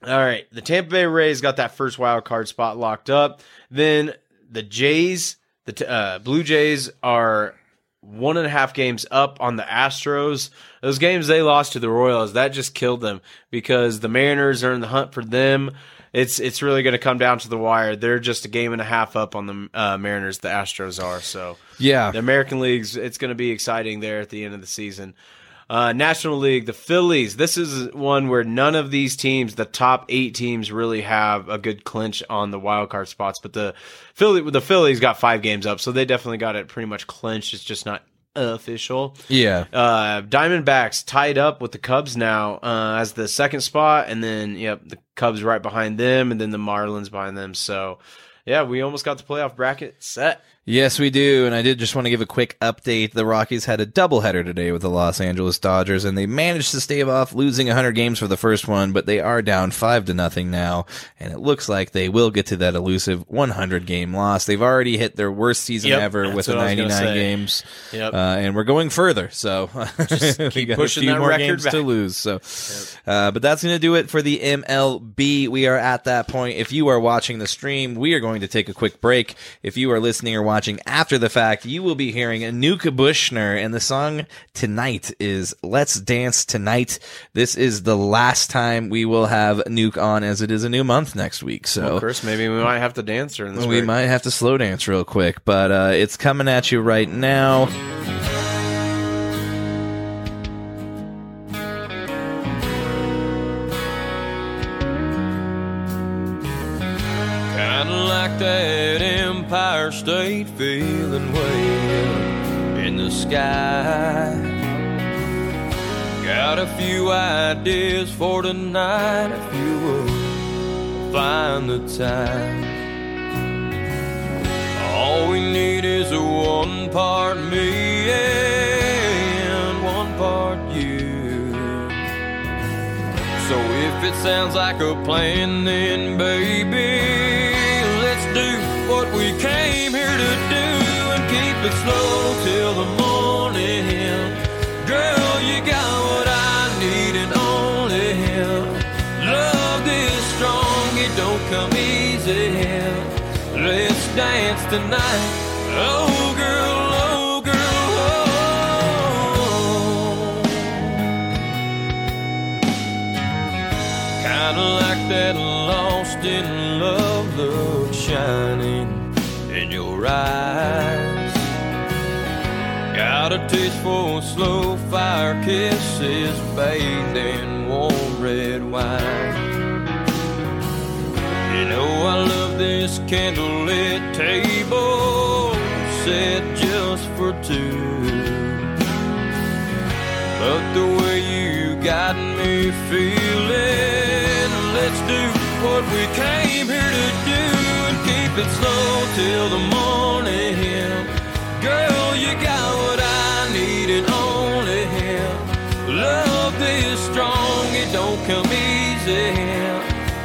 All right. The Tampa Bay Rays got that first wild card spot locked up. Then the Jays, the uh, Blue Jays are one and a half games up on the Astros. Those games they lost to the Royals, that just killed them because the Mariners are in the hunt for them. It's it's really going to come down to the wire. They're just a game and a half up on the uh, Mariners. The Astros are so. Yeah. The American League's it's going to be exciting there at the end of the season. Uh, National League, the Phillies. This is one where none of these teams, the top eight teams, really have a good clinch on the wild card spots. But the Philly, the Phillies got five games up, so they definitely got it pretty much clinched. It's just not official. Yeah. Uh, Diamondbacks tied up with the Cubs now uh, as the second spot, and then yep, the Cubs right behind them, and then the Marlins behind them. So yeah, we almost got the playoff bracket set. Yes, we do. And I did just want to give a quick update. The Rockies had a doubleheader today with the Los Angeles Dodgers, and they managed to stave off losing 100 games for the first one, but they are down 5 to nothing now. And it looks like they will get to that elusive 100 game loss. They've already hit their worst season Yep, ever with the I was gonna 99 games. Yep. Uh, and we're going further. So we keep got pushing a few that more record games back. to lose. So, uh, but that's going to do it for the MLB. We are at that point. If you are watching the stream, we are going to take a quick break. If you are listening or watching after the fact, you will be hearing Nuke Bushner, and the song tonight is "Let's Dance Tonight." This is the last time we will have Nuke on, as it is a new month next week. So. Well, Chris, maybe we might have to dance during this. We break. might have to slow dance real quick, but uh, it's coming at you right now. Empire State feeling up in the sky. Got a few ideas for tonight if you will find the time. All we need is a one part me and one part you. So if it sounds like a plan, then baby, we came here to do and keep it slow till the morning. Girl, you got what I need and only him. Love this strong, it don't come easy. Let's dance tonight. Oh, girl, oh, girl, oh. Kinda like that lost in love look shining eyes. Got a taste for slow fire kisses bathed in warm red wine. You know I love this candlelit table set just for two. But the way you got me feeling, let's do what we came here to do keep it slow till the morning. Girl, you got what I need and only him. Love this strong, it don't come easy.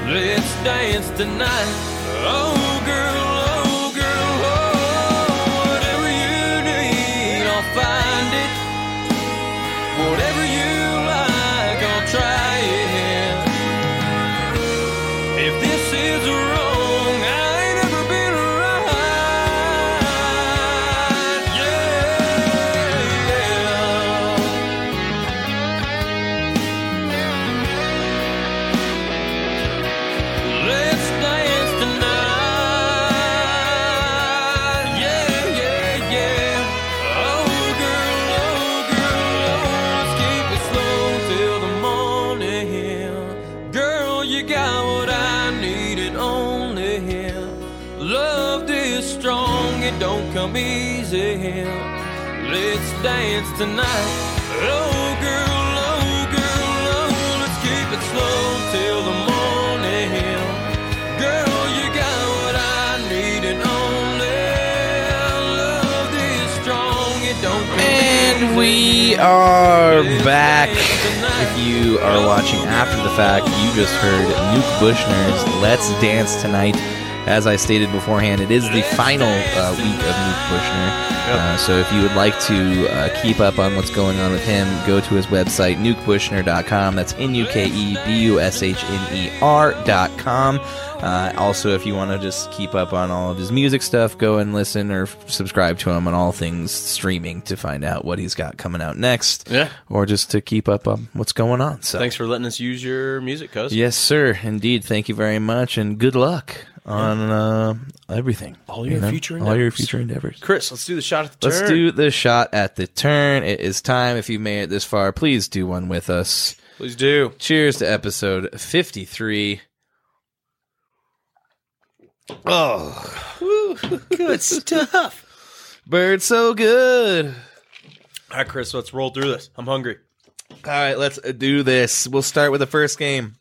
Let's dance tonight. Oh, Let's dance tonight. Oh, girl, oh, girl, oh, let's keep it slow till the morning. Girl, you got what I need and only love this strong. It don't And we are back. If you are watching after the fact, you just heard Nuke Bushner's Let's Dance Tonight. As I stated beforehand, it is the final uh, week of Nuke Bushner. Uh, so if you would like to uh, keep up on what's going on with him, go to his website, nukebushner.com. That's N U K E B U S H N E R.com. Uh, also, if you want to just keep up on all of his music stuff, go and listen or f- subscribe to him on all things streaming to find out what he's got coming out next. Yeah. Or just to keep up on what's going on. So, Thanks for letting us use your music, cuz. yes, sir. Indeed. Thank you very much, and good luck on uh, everything. All your future all your endeavors. future endeavors. Chris, let's do the shot at the turn. Let's turn. do the shot at the turn. It is time. If you made it this far, please do one with us. Please do. Cheers to episode 53. Oh, Good stuff. bird so good. All right, Chris, let's roll through this. I'm hungry. All right, let's do this. We'll start with the first game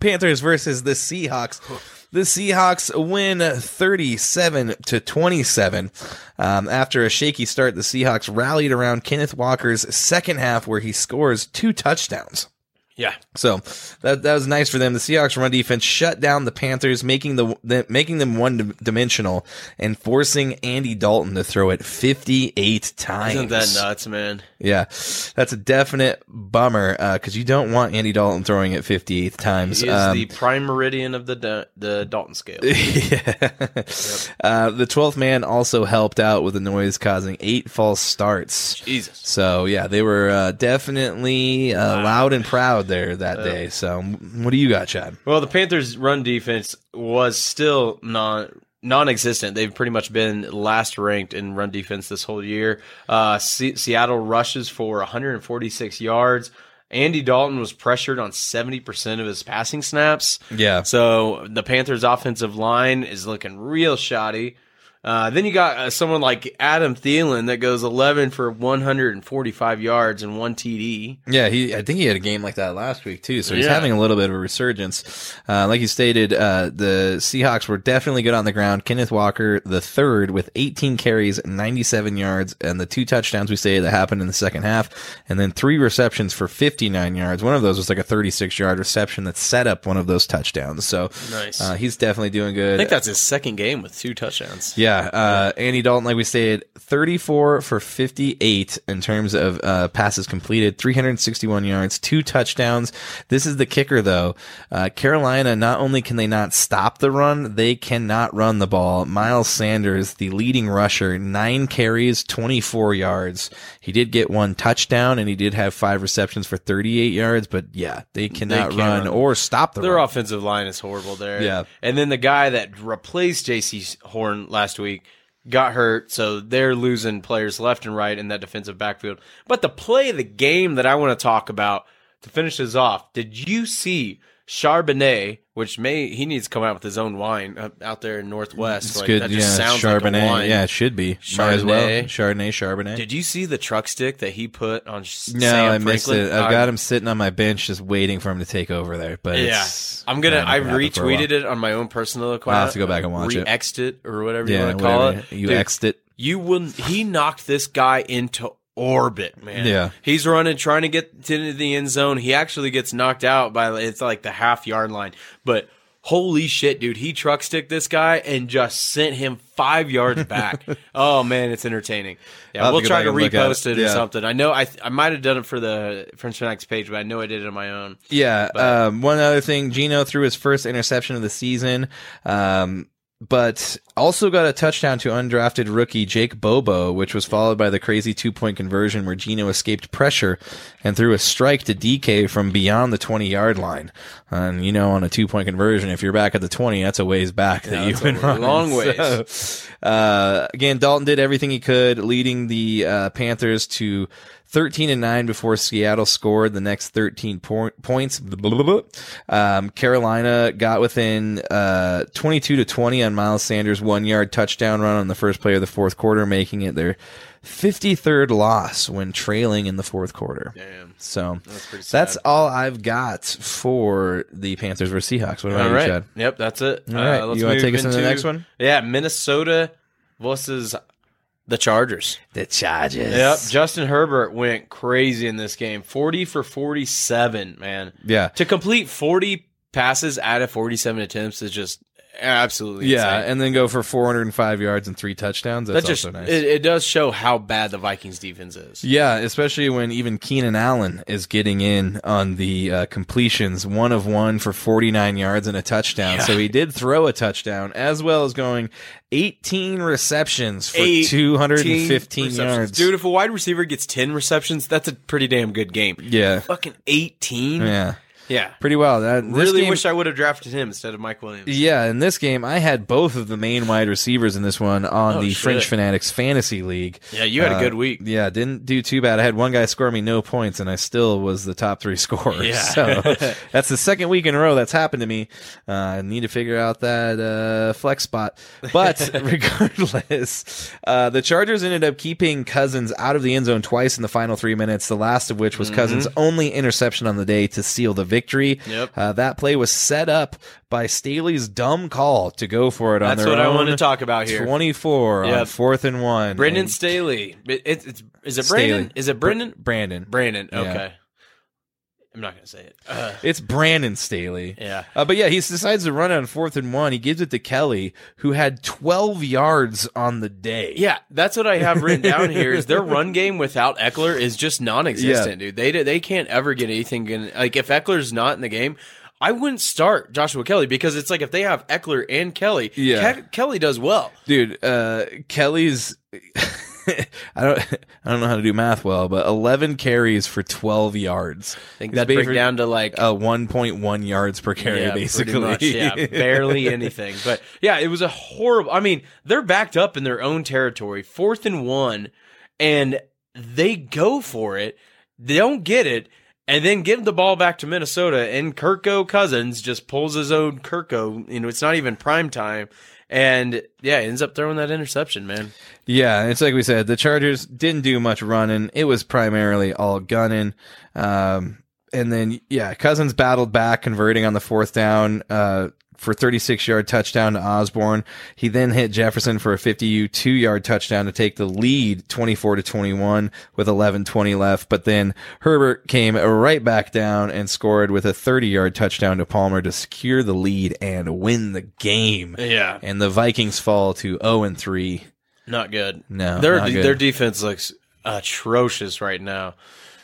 Panthers versus the Seahawks. The Seahawks win 37 to 27. Um, after a shaky start, the Seahawks rallied around Kenneth Walker's second half, where he scores two touchdowns. Yeah. So that that was nice for them. The Seahawks run defense shut down the Panthers, making the, the making them one dimensional and forcing Andy Dalton to throw it 58 times. Isn't that nuts, man? Yeah, that's a definite bummer because you don't want Andy Dalton throwing it 58 times. He is Um, the prime meridian of the Da- the Dalton scale. yeah. Uh, the 12th man also helped out with the noise, causing eight false starts. Jesus. So yeah, they were uh, definitely uh, loud and proud there that day. So what do you got, Chad? Well, the Panthers' run defense was still non non-existent. They've pretty much been last ranked in run defense this whole year. Uh, Se- Seattle rushes for 146 yards. Andy Dalton was pressured on 70% of his passing snaps. Yeah. So the Panthers' offensive line is looking real shoddy. Uh, then you got uh, someone like Adam Thielen that goes 11 for 145 yards and one TD. Yeah, he. I think he had a game like that last week too. So he's Yeah. having a little bit of a resurgence. Uh, like you stated, uh, the Seahawks were definitely good on the ground. Kenneth Walker, the third, with 18 carries, 97 yards, and the two touchdowns we say that happened in the second half, and then three receptions for 59 yards. One of those was like a 36 yard reception that set up one of those touchdowns. So Nice. uh, he's definitely doing good. I think that's his second game with two touchdowns. Yeah, uh, Andy Dalton, like we stated, 34 for 58 in terms of uh, passes completed, 361 yards, two touchdowns. This is the kicker, though. Uh, Carolina, not only can they not stop the run, they cannot run the ball. Miles Sanders, the leading rusher, nine carries, 24 yards. He did get one touchdown, and he did have five receptions for 38 yards, but yeah, they cannot can't run, run. or stop the Their run. offensive line is horrible there. Yeah. And then the guy that replaced Jaycee Horn last week got hurt, so they're losing players left and right in that defensive backfield. But the play of the game that I want to talk about to finish this off, did you see Charbonnet, which may he needs to come out with his own wine uh, out there in Northwest. It's like, good, That yeah. just sounds like a wine. yeah, it should be. Might as well. Chardonnay. Chardonnay, Chardonnay. Did you see the truck stick that he put on No, Sam I missed Franklin? it. I've I- got him sitting on my bench, just waiting for him to take over there. But Yeah, it's I'm gonna. I gonna happen for a while. retweeted it on my own personal account. I'll have to go back and watch it. Re-exed it or whatever you want to call it. You Dude, exed it. You wouldn't. He knocked this guy into orbit, man. Yeah. he's running trying to get into the end zone. He actually gets knocked out by it's like the half yard line, but. Holy shit, dude! He truck stick this guy and just sent him five yards back. oh man, it's entertaining. I'll Yeah, we'll to try to and look at repost it. it, or something. I know I I might have done it for the Fringe Fanatics page, but I know I did it on my own. Yeah. Um, one other thing, Gino threw his first interception of the season, um, but also got a touchdown to undrafted rookie Jake Bobo, which was followed by the crazy two point conversion where Gino escaped pressure and threw a strike to DK from beyond the 20 yard line. And you know, on a two point conversion, if you're back at the 20, that's a ways back that Yeah, you've been running. long ways. So, uh, again, Dalton did everything he could, leading the uh, Panthers to 13 and 9 before Seattle scored the next 13 po- points. Blah, blah, blah. Um, Carolina got within uh, 22 to 20 on Miles Sanders' one yard touchdown run on the first play of the fourth quarter, making it their 53rd loss when trailing in the fourth quarter. Damn. So That's that's all I've got for the Panthers versus Seahawks. What about All you. Chad? Yep, that's it. Uh, All right. let's You wanna take us into the next one? Yeah, Minnesota versus the Chargers. The Chargers. Yep, Justin Herbert went crazy in this game. 40 for 47, man. Yeah. To complete 40 passes out of 47 attempts is just absolutely Yeah, insane. and then go for 405 yards and three touchdowns. That's that just also nice. it, it does show how bad the Vikings defense is. Yeah, especially when even Keenan Allen is getting in on the uh, completions, one of one for 49 yards and a touchdown. So he did throw a touchdown as well as going 18 receptions for 18 215 receptions. yards. Dude, if a wide receiver gets 10 receptions, that's a pretty damn good game. Yeah. Fucking 18? Yeah. Yeah. Pretty well. That this Really game- wish I would have drafted him instead of Mike Williams. Yeah, in this game, I had both of the main wide receivers in this one on Oh, the shit. Fringe Fanatics Fantasy League. Yeah, you had a Uh, good week. Yeah, didn't do too bad. I had one guy score me no points, and I still was the top three scorer. Yeah. So that's the second week in a row that's happened to me. Uh, I need to figure out that uh, flex spot. But regardless, uh, the Chargers ended up keeping Cousins out of the end zone twice in the final three minutes, the last of which was Cousins' only interception on the day to seal the victory. Yep. Uh, that play was set up by Staley's dumb call to go for it on That's their what I want to talk about here. 24 on fourth and one. Brendan And- Staley. It, it, it's, is it Staley. Brandon? Is it Brendan? Br- Brandon. Brandon. Yeah. I'm not going to say it. Uh, It's Brandon Staley. Yeah. Uh, but yeah, he decides to run on fourth and one. He gives it to Kelley, who had 12 yards on the day. yeah, that's what I have written down here. Is their run game without Ekeler is just non-existent, dude. They they can't ever get anything. Gonna, like if Ekeler's not in the game, I wouldn't start Joshua Kelley because it's like if they have Ekeler and Kelley, Yeah. Ke- Kelley does well. Dude, uh, Kelley's. I don't. I don't know how to do math well, but 11 carries for 12 yards. I think that basically- down to like uh, 1.1 yards per carry, Yeah, basically. much, yeah, barely anything. But yeah, it was a horrible. I mean, they're backed up in their own territory, fourth and one, and they go for it. They don't get it, and then give the ball back to Minnesota. And Kirko Cousins just pulls his own Kirko. You know, it's not even prime time, and yeah, ends up throwing that interception, man. Yeah, it's like we said, the Chargers didn't do much running. It was primarily all gunning. Um, and then, yeah, Cousins battled back, converting on the fourth down, uh, for 36 yard touchdown to Osborn. He then hit Jefferson for a 52 yard touchdown to take the lead 24 to 21 with 11:20 left. But then Herbert came right back down and scored with a 30 yard touchdown to Palmer to secure the lead and win the game. Yeah, And the Vikings fall to 0 and 3. not good. No, their not good. their defense looks atrocious right now.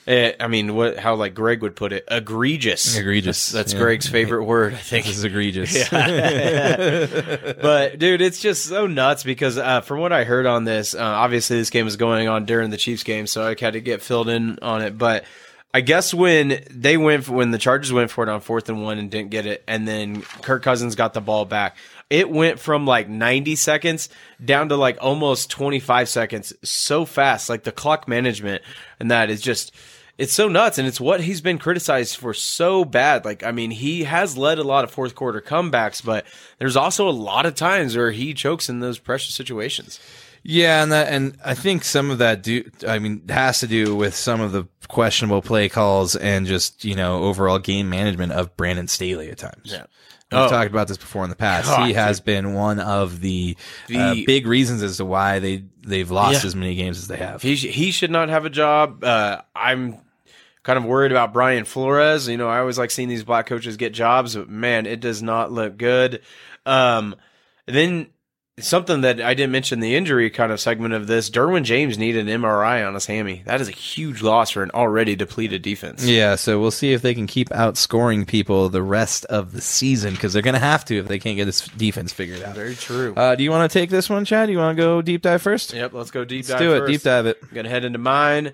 Eh, I mean, what? How like Greg would put it, egregious. Egregious, That's, that's yeah. Greg's favorite word, I think. This is egregious. but dude, it's just so nuts because uh, from what I heard on this, uh, obviously this game was going on during the Chiefs game, so I had to get filled in on it. But I guess when they went for, when the Chargers went for it on fourth and one and didn't get it, and then Kirk Cousins got the ball back, it went from like 90 seconds down to like almost 25 seconds so fast. Like the clock management and that is just it's so nuts and it's what he's been criticized for so bad like i mean he has led a lot of fourth quarter comebacks but there's also a lot of times where he chokes in those pressure situations Yeah, and that, and I think some of that do. I mean, has to do with some of the questionable play calls and just you know overall game management of Brandon Staley at times. Yeah. We've Oh. talked about this before in the past. God, he has been one of the, uh, The- big reasons as to why they they've lost Yeah. as many games as they have. he, sh- he should not have a job uh, i'm kind of worried about brian flores you know i always like seeing these black coaches get jobs but man it does not look good um, then something that I didn't mention the injury kind of segment of this. Derwin James needed an MRI on his hammy. That is a huge loss for an already depleted defense. Yeah, so we'll see if they can keep outscoring people the rest of the season because they're going to have to if they can't get this defense figured out. Very true. Uh, do you want to take this one, Chad? Do you want to go deep dive first? yep, let's go deep Let's dive. do it. first. Deep dive it. I'm gonna head into mine.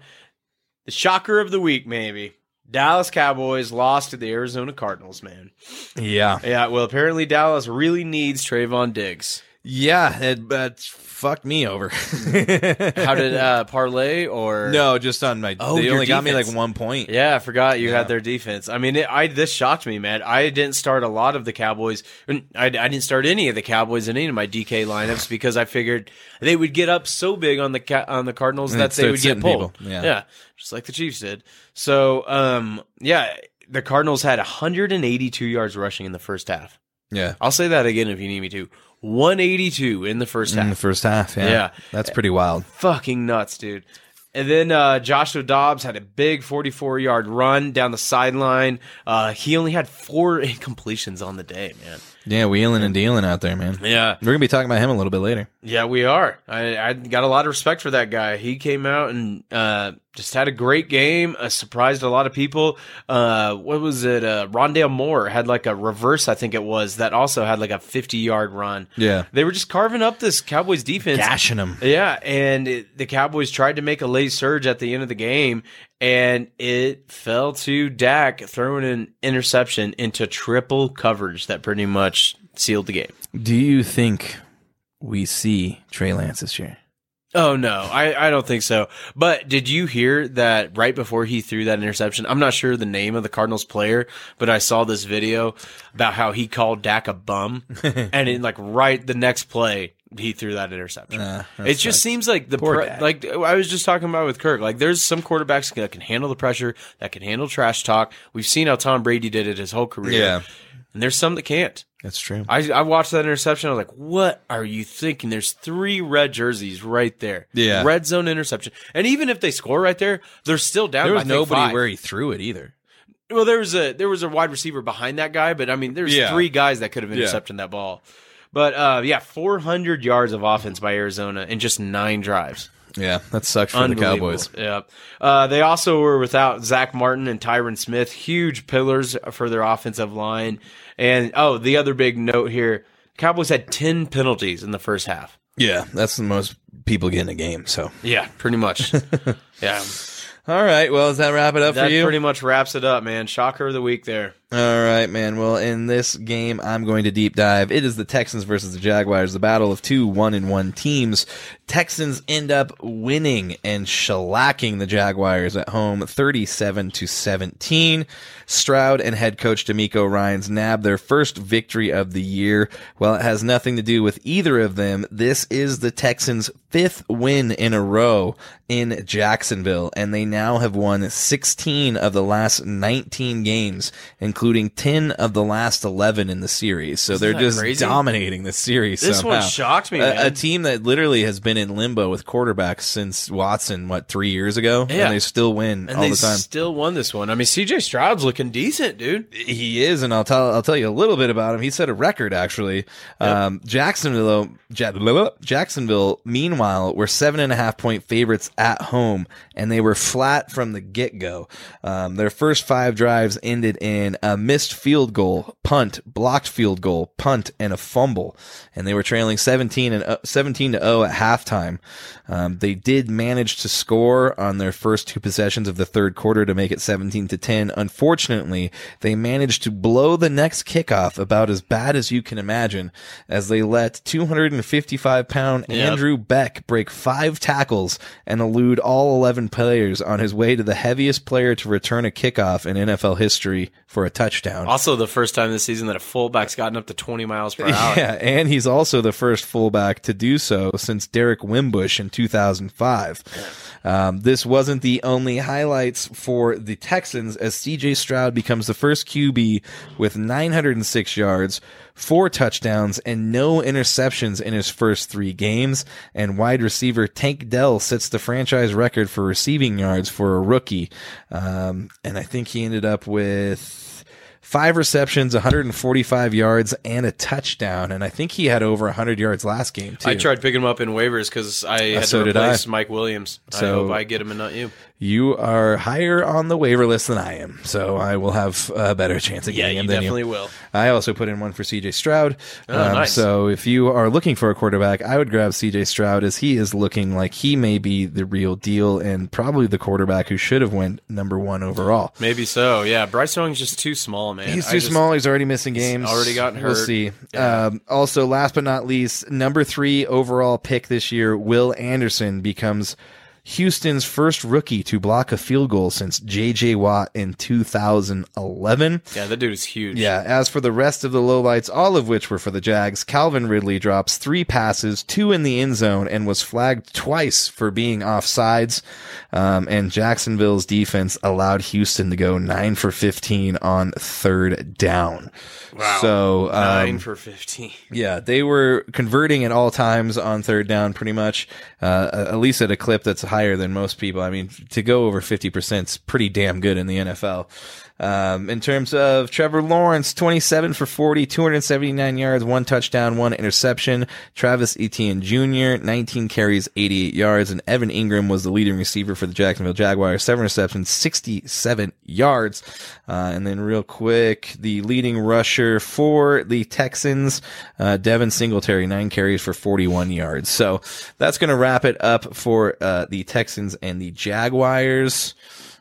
The shocker of the week, maybe. Dallas Cowboys lost to the Arizona Cardinals, man. Yeah. Yeah, well, apparently Dallas really needs Trevon Diggs. Yeah, it, but fucked me over. How did uh, parlay or no, just on my. Oh, they your only got me defense. like one point. Yeah, I forgot you had their defense. I mean, it, I this shocked me, man. I didn't start a lot of the Cowboys. I, I didn't start any of the Cowboys in any of my DK lineups because I figured they would get up so big on the ca- on the Cardinals And that they would get sitting pulled. people. Yeah. just like the Chiefs did. So, um, yeah, the Cardinals had 182 yards rushing in the first half. Yeah. I'll say that again if you need me to. 182 in the first half. In the first half, yeah. Yeah. That's pretty wild. fucking nuts, dude. And then uh, Joshua Dobbs had a big 44 yard run down the sideline. Uh, he only had four incompletions on the day, man. Yeah, wheeling and dealing out there, man. Yeah. We're going to be talking about him a little bit later. Yeah, we are. I, I got a lot of respect for that guy. He came out and uh, just had a great game. Uh, surprised a lot of people. Uh, what was it? Uh, Rondale Moore had like a reverse, I think it was, that also had like a 50 yard run. Yeah. They were just carving up this Cowboys defense. Gashing them. Yeah, and it, the Cowboys tried to make a late surge at the end of the game, and it fell to Dak throwing an interception into triple coverage that pretty much sealed the game. Do you think we see Trey Lance this year? Oh no, I, I don't think so. But did you hear that right before he threw that interception? I'm not sure the name of the Cardinals player, but I saw this video about how he called Dak a bum, and in like right the next play he threw that interception. Uh, it just sucks. seems like the pre- like I was just talking about with Kirk. Like there's some quarterbacks that can handle the pressure, that can handle trash talk. We've seen how Tom Brady did it his whole career. Yeah. and there's some that can't. That's true. I, I watched that interception. I was like, what are you thinking? There's three red jerseys right there. Yeah. Red zone interception. And even if they score right there, they're still down there was nobody five. where he threw it either. Well, there was a there was a wide receiver behind that guy, but I mean, there's Yeah. three guys that could have intercepted that ball. But uh, yeah, 400 yards of offense by Arizona in just nine drives. Yeah, that sucks for the Cowboys. Yeah. Uh, they also were without Zack Martin and Tyron Smith, huge pillars for their offensive line. And oh, the other big note here Cowboys had 10 penalties in the first half. Yeah, that's the most people get in a game. So, Yeah, pretty much. yeah. all right. Well, does that wrap it up That for you? That pretty much wraps it up, man. Shocker of the week there. All right, man. Well, in this game, I'm going to deep dive. It is the Texans versus the Jaguars, the battle of two one and one teams. Texans end up winning and shellacking the Jaguars at home, 37 to 17. Stroud and head coach DeMeco Ryans nab their first victory of the year. While it has nothing to do with either of them, this is the Texans' fifth win in a row in Jacksonville, and they now have won 16 of the last 19 games, including 10 of the last 11 in the series. So they're just crazy? dominating the series. This one somehow. shocked me, A, man. a team that literally has been in limbo with quarterbacks since Watson, what three years ago, Yeah. and they still win And all the time. still won this one. I mean, CJ Stroud's looking decent, dude. He is, and I'll tell I'll tell you a little bit about him. He set a record actually. Um, Jacksonville, Ja- Jacksonville, meanwhile, were seven and a half point favorites at home, and they were flat from the get go. Um, their first five drives ended in a missed field goal, punt, blocked field goal, punt, and a fumble, and they were trailing seventeen and uh, seventeen to zero at halftime. Um, they did manage to score on their first two possessions of the third quarter to make it 17 to 10. Unfortunately, they managed to blow the next kickoff about as bad as you can imagine as they let 255 pound Yep. Andrew Beck break five tackles and elude all 11 players on his way to the heaviest player to return a kickoff in NFL history for a touchdown. Also, the first time this season that a fullback's gotten up to 20 miles per hour. Yeah, and he's also the first fullback to do so since Derek Wimbush in 2005. Um, this wasn't the only highlights for the Texans as CJ Stroud becomes the first QB with 906 yards, four touchdowns, and no interceptions in his first three games. And wide receiver Tank Dell sets the franchise record for receiving yards for a rookie. Um, and I think he ended up with five receptions, 145 yards, and a touchdown. And I think he had over 100 yards last game too. I tried picking him up in waivers because I had so to replace I. Mike Williams. I So- hope I get him and not you. You are higher on the waiver list than I am, so I will have a better chance of Yeah, getting him than definitely you. will. I also put in one for CJ Stroud. Oh, Um, nice. So if you are looking for a quarterback, I would grab CJ Stroud as he is looking like he may be the real deal and probably the quarterback who should have went number one overall. Maybe so. Yeah, Bryce Young's just too small, man. He's too just- small. He's already missing games. already gotten hurt. We'll see. Yeah. Um, also, last but not least, number three overall pick this year, Will Anderson becomes Houston's first rookie to block a field goal since J.J. Watt in 2011. Yeah, that dude is huge. Yeah, as for the rest of the lowlights, all of which were for the Jags, Calvin Ridley drops three passes, two in the end zone, and was flagged twice for being offsides. Um, and Jacksonville's defense allowed Houston to go nine for 15 on third down. Wow. So, um, nine for fifteen. yeah, they were converting at all times on third down, pretty much, uh, at least at a clip that's higher than most people. I mean, to go over 50% is pretty damn good in the NFL. Um, in terms of Trevor Lawrence, 27 for 40, 279 yards, one touchdown, one interception. Travis Etienne Jr., 19 carries, 88 yards, and Evan Engram was the leading receiver for the Jacksonville Jaguars, seven receptions, 67 yards. Uh, and then real quick, the leading rusher for the Texans, uh, Devin Singletary, nine carries for 41 yards. So that's going to wrap it up for, uh, the Texans and the Jaguars.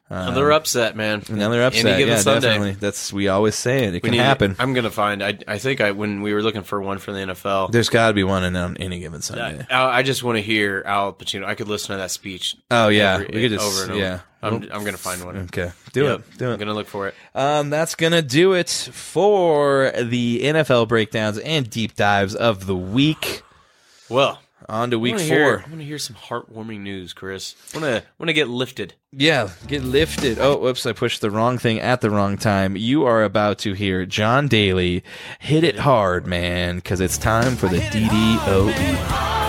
Another upset, man. Another upset. Any given yeah, Sunday. definitely. That's, we always say it. It We can need- happen. I'm gonna find. I I think I when we were looking for one for the NFL. There's got to be one in on any given Sunday. I, I just want to hear Al Pacino. I could listen to that speech. Oh, yeah. every- We could just- over and over. yeah. I'm, I'm gonna find one. Okay. Do Yep. it. Do I'm it. gonna look for it. Um, that's gonna do it for the NFL breakdowns and deep dives of the week. Well, On to I week wanna four. Hear, I want to hear some heartwarming news, Chris. I want to want to get lifted. Yeah, get lifted. Oh, whoops, I pushed the wrong thing at the wrong time. You are about to hear John Daly hit it hard, man, because it's time for the DDOE.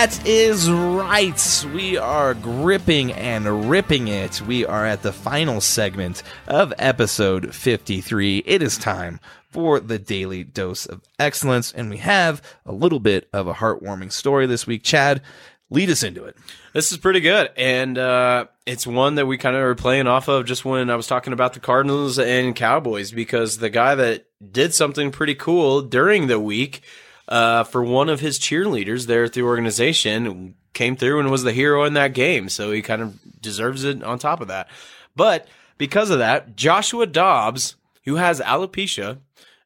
That is right. We are gripping and ripping it. We are at the final segment of episode 53. It is time for the daily dose of excellence, and we have a little bit of a heartwarming story this week. Chad, lead us into it. This is pretty good, and uh, it's one that we kind of are playing off of just when I was talking about the Cardinals and Cowboys because the guy that did something pretty cool during the week uh, for one of his cheerleaders there at the organization came through and was the hero in that game, so he kind of deserves it on top of that. But because of that, Joshua Dobbs, who has alopecia,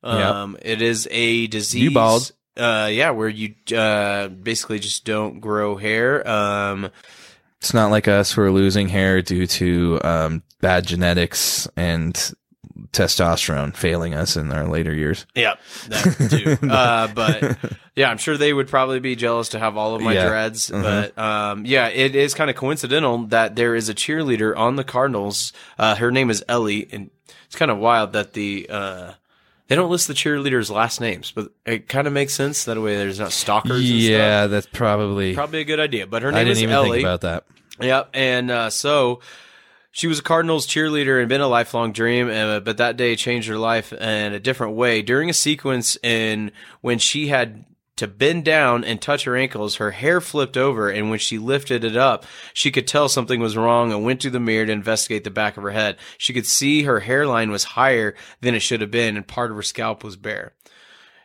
um, it is a disease. You bald. Uh, yeah, where you uh, basically just don't grow hair. Um, It's not like us who are losing hair due to um, bad genetics and testosterone failing us in our later years. yeah, that too. uh, but yeah, I'm sure they would probably be jealous to have all of my Yeah. dreads. Mhm. But um, yeah, it is kind of coincidental that there is a cheerleader on the Cardinals. Uh, her name is Ellie, and it's kind of wild that the uh, they don't list the cheerleaders' last names, but it kind of makes sense that way. There's not stalkers. and stuff. Yeah, that's probably. probably a good idea. But her name I didn't is even Ellie. think about that. Yep. And uh, so she was a Cardinals cheerleader and been a lifelong dream, uh, but that day changed her life in a different way. During a sequence in when she had to bend down and touch her ankles, her hair flipped over, and when she lifted it up, she could tell something was wrong and went to the mirror to investigate the back of her head. She could see her hairline was higher than it should have been, and part of her scalp was bare.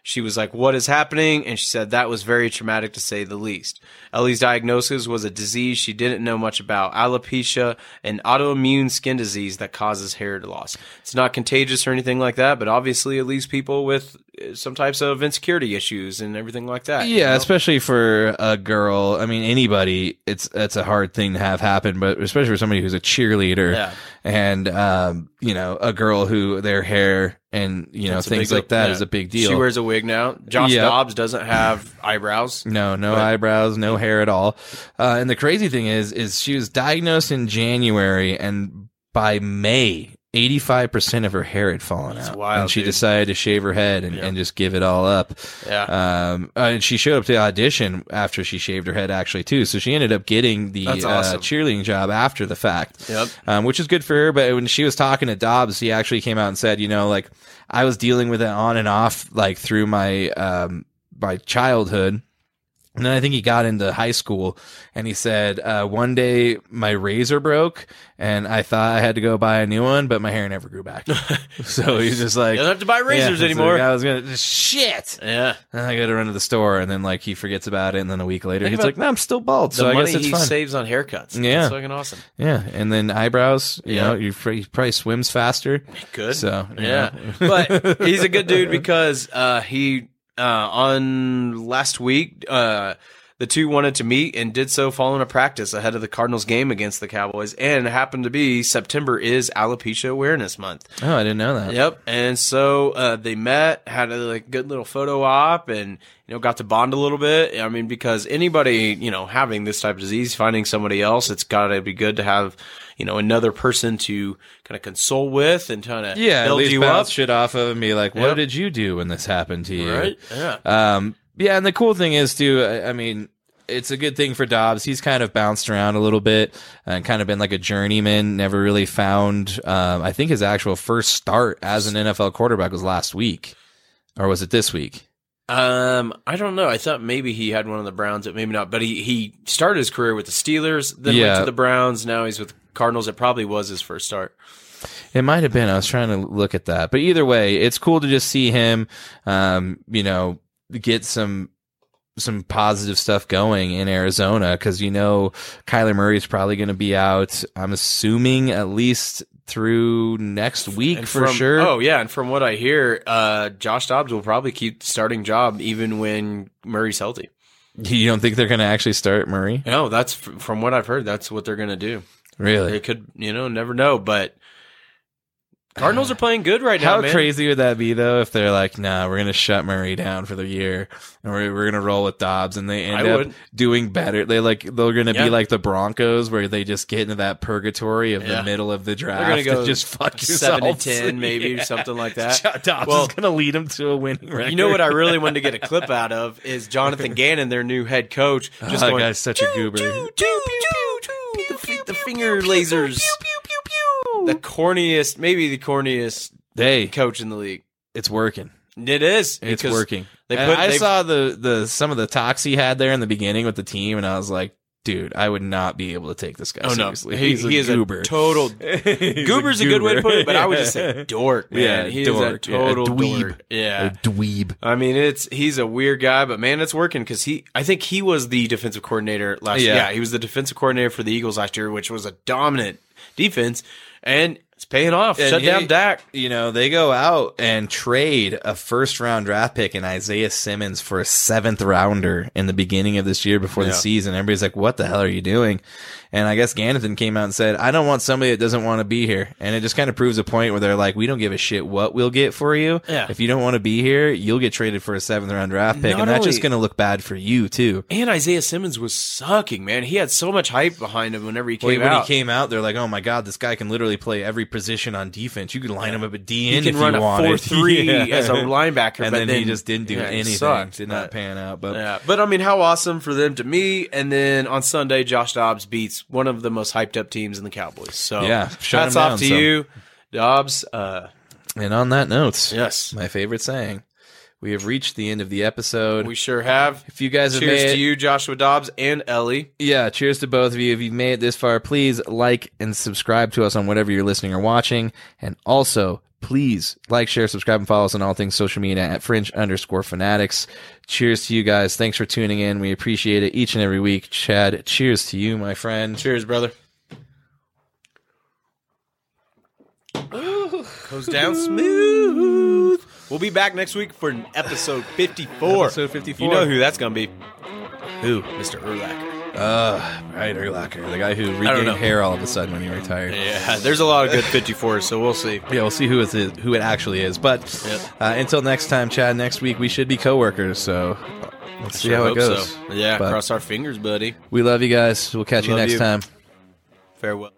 She was like, What is happening? And she said that was very traumatic to say the least. Ellie's diagnosis was a disease she didn't know much about alopecia, an autoimmune skin disease that causes hair loss. It's not contagious or anything like that, but obviously it leaves people with some types of insecurity issues and everything like that. you Yeah, know? especially for a girl. I mean, anybody, it's it's a hard thing to have happen, but especially for somebody who's a cheerleader Yeah. and um, you know, a girl who their hair and you know It's things like that yeah. is a big deal. She wears a wig now. Josh Yep. Dobbs doesn't have eyebrows. No, no But- eyebrows, no hair at all. Uh, and the crazy thing is, is she was diagnosed in January, and by May, eighty-five percent of her hair had fallen out, wild, and she dude. decided to shave her head and, and just give it all up. Yeah. Um, uh, and she showed up to the audition after she shaved her head, actually too. So she ended up getting the That's uh, cheerleading job after the fact. Yep. Um, which is good for her. But when she was talking to Dobbs, he actually came out and said, you know, like I was dealing with it on and off, like through my um my childhood And then I think he got into high school and he said, uh, one day my razor broke and I thought I had to go buy a new one, but my hair never grew back. so he's just like, You don't have to buy razors Yeah, anymore. like, I was going to, shit. yeah. And I got to run to the store and then like he forgets about it. And then a week later, Think he's like, no, I'm still bald. The So I money guess it's he fine. saves on haircuts. Yeah. It's fucking awesome. yeah. And then eyebrows, you Yeah. know, you he probably swims faster. Good. So, yeah, know. but he's a good dude because uh, he uh, on last week uh, the two wanted to meet and did so following a practice ahead of the Cardinals game against the Cowboys, and it happened to be September is Alopecia Awareness Month. Oh, I didn't know that. Yep, and so uh, they met, had a like good little photo op, and you know got to bond a little bit. I mean, because anybody you know having this type of disease, finding somebody else, it's got to be good to have you know another person to kind of console with and kind of Yeah, at build least you bounce up. shit off of and be like, what Yep. did you do when this happened to you? Right? Yeah. Um, yeah, and the cool thing is too. I, I mean, it's a good thing for Dobbs. He's kind of bounced around a little bit and kind of been like a journeyman. Never really found. Um, I think his actual first start as an NFL quarterback was last week, or was it this week? Um, I don't know. I thought maybe he had one of the Browns, but maybe not. But he he started his career with the Steelers, then went to the Browns. Now he's with Cardinals. It probably was his first start. It might have been. I was trying to look at that, but either way, it's cool to just see him. Um, you know, get some some positive stuff going in Arizona because you know Kyler Murray is probably going to be out. I'm assuming at least through next week And for from- sure. Oh yeah, and from what I hear, uh, Josh Dobbs will probably keep starting job even when Murray's healthy. You don't think they're going to actually start Murray? No, that's from what I've heard. That's what they're going to do. Really? They could, you know, never know. But Cardinals are playing good right now. How man. crazy would that be though if they're like, nah, we're gonna shut Murray down for the year and we're we're gonna roll with Dobbs and they end I up would. doing better. They like they're gonna Yeah. be like the Broncos where they just get into that purgatory of Yeah. the middle of the draft. They're draft going to go and just fuck seven yourself. to ten, maybe something like that. Dobbs Well, is gonna lead them to a winning record. You know what I really wanted to get a clip out of is Jonathan Gannon, their new head coach, just oh, that going guy's such a goober. "Choo, choo, choo, choo," the, fi- the finger lasers, the corniest, maybe the corniest Hey, coach in the league. it's working. It is. It's working. They And put. I saw the the some of the talks he had there in the beginning with the team, and I was like, dude, I would not be able to take this guy Oh no, seriously. he, He's a he is goober. a total. Goober's a, good way to put it, but I would just say dork. Man. Yeah, he dork. is a Yeah, a total dweeb. dork. Yeah, a dweeb. I mean, it's he's a weird guy, but man, it's working because he. I think he was the defensive coordinator last. Yeah. year. Yeah, he was the defensive coordinator for the Eagles last year, which was a dominant defense, and it's paying off. And Shut he- down Dak. You know, they go out and trade a first round draft pick in Isaiah Simmons for a seventh rounder in the beginning of this year before the season. Everybody's like, what the hell are you doing? And I guess Gannathan came out and said, I don't want somebody that doesn't want to be here. And it just kind of proves a point where they're like, we don't give a shit what we'll get for you. Yeah. If you don't want to be here, you'll get traded for a seventh round draft pick. Not and that's just going to look bad for you, too. And Isaiah Simmons was sucking, man. He had so much hype behind him whenever he Well, came when out. When he came out, they're like, "Oh my god, this guy can literally play every position on defense. You could line him up at he DN can if run you a wanted." four three Yeah. as a linebacker, and but then, he just didn't do yeah, anything. sucked. Did not pan out. But Yeah, but I mean, how awesome for them to meet, and then on Sunday, Josh Dobbs beats one of the most hyped up teams in the Cowboys. So Yeah, hats him off down, to so. you, Dobbs. Uh, and on that note, yes, my favorite saying, we have reached the end of the episode. we sure have. if you guys have Cheers made to it, you, Joshua Dobbs and Ellie. yeah, cheers to both of you. If you've made it this far, please like and subscribe to us on whatever you're listening or watching, and also. Please like, share, subscribe, and follow us on all things social media at fringe underscore fanatics. Cheers to you guys. Thanks for tuning in. We appreciate it each and every week. Chad, cheers to you, my friend. Cheers, brother. Goes down smooth. We'll be back next week for an episode 54. Episode 54. You know who that's going to be. Who? Mr. Urlacher. Uh, right, Urlacher, the guy who know. regained hair all of a sudden when he retired. Yeah, there's a lot of good 54s, so we'll see. Yeah, we'll see who it is, who it actually is. But Yep. uh, until next time, Chad. Next week we should be coworkers. So let's see Sure how it goes. so. Yeah, But cross our fingers, buddy. we love you guys. We'll catch you next you. time. Farewell.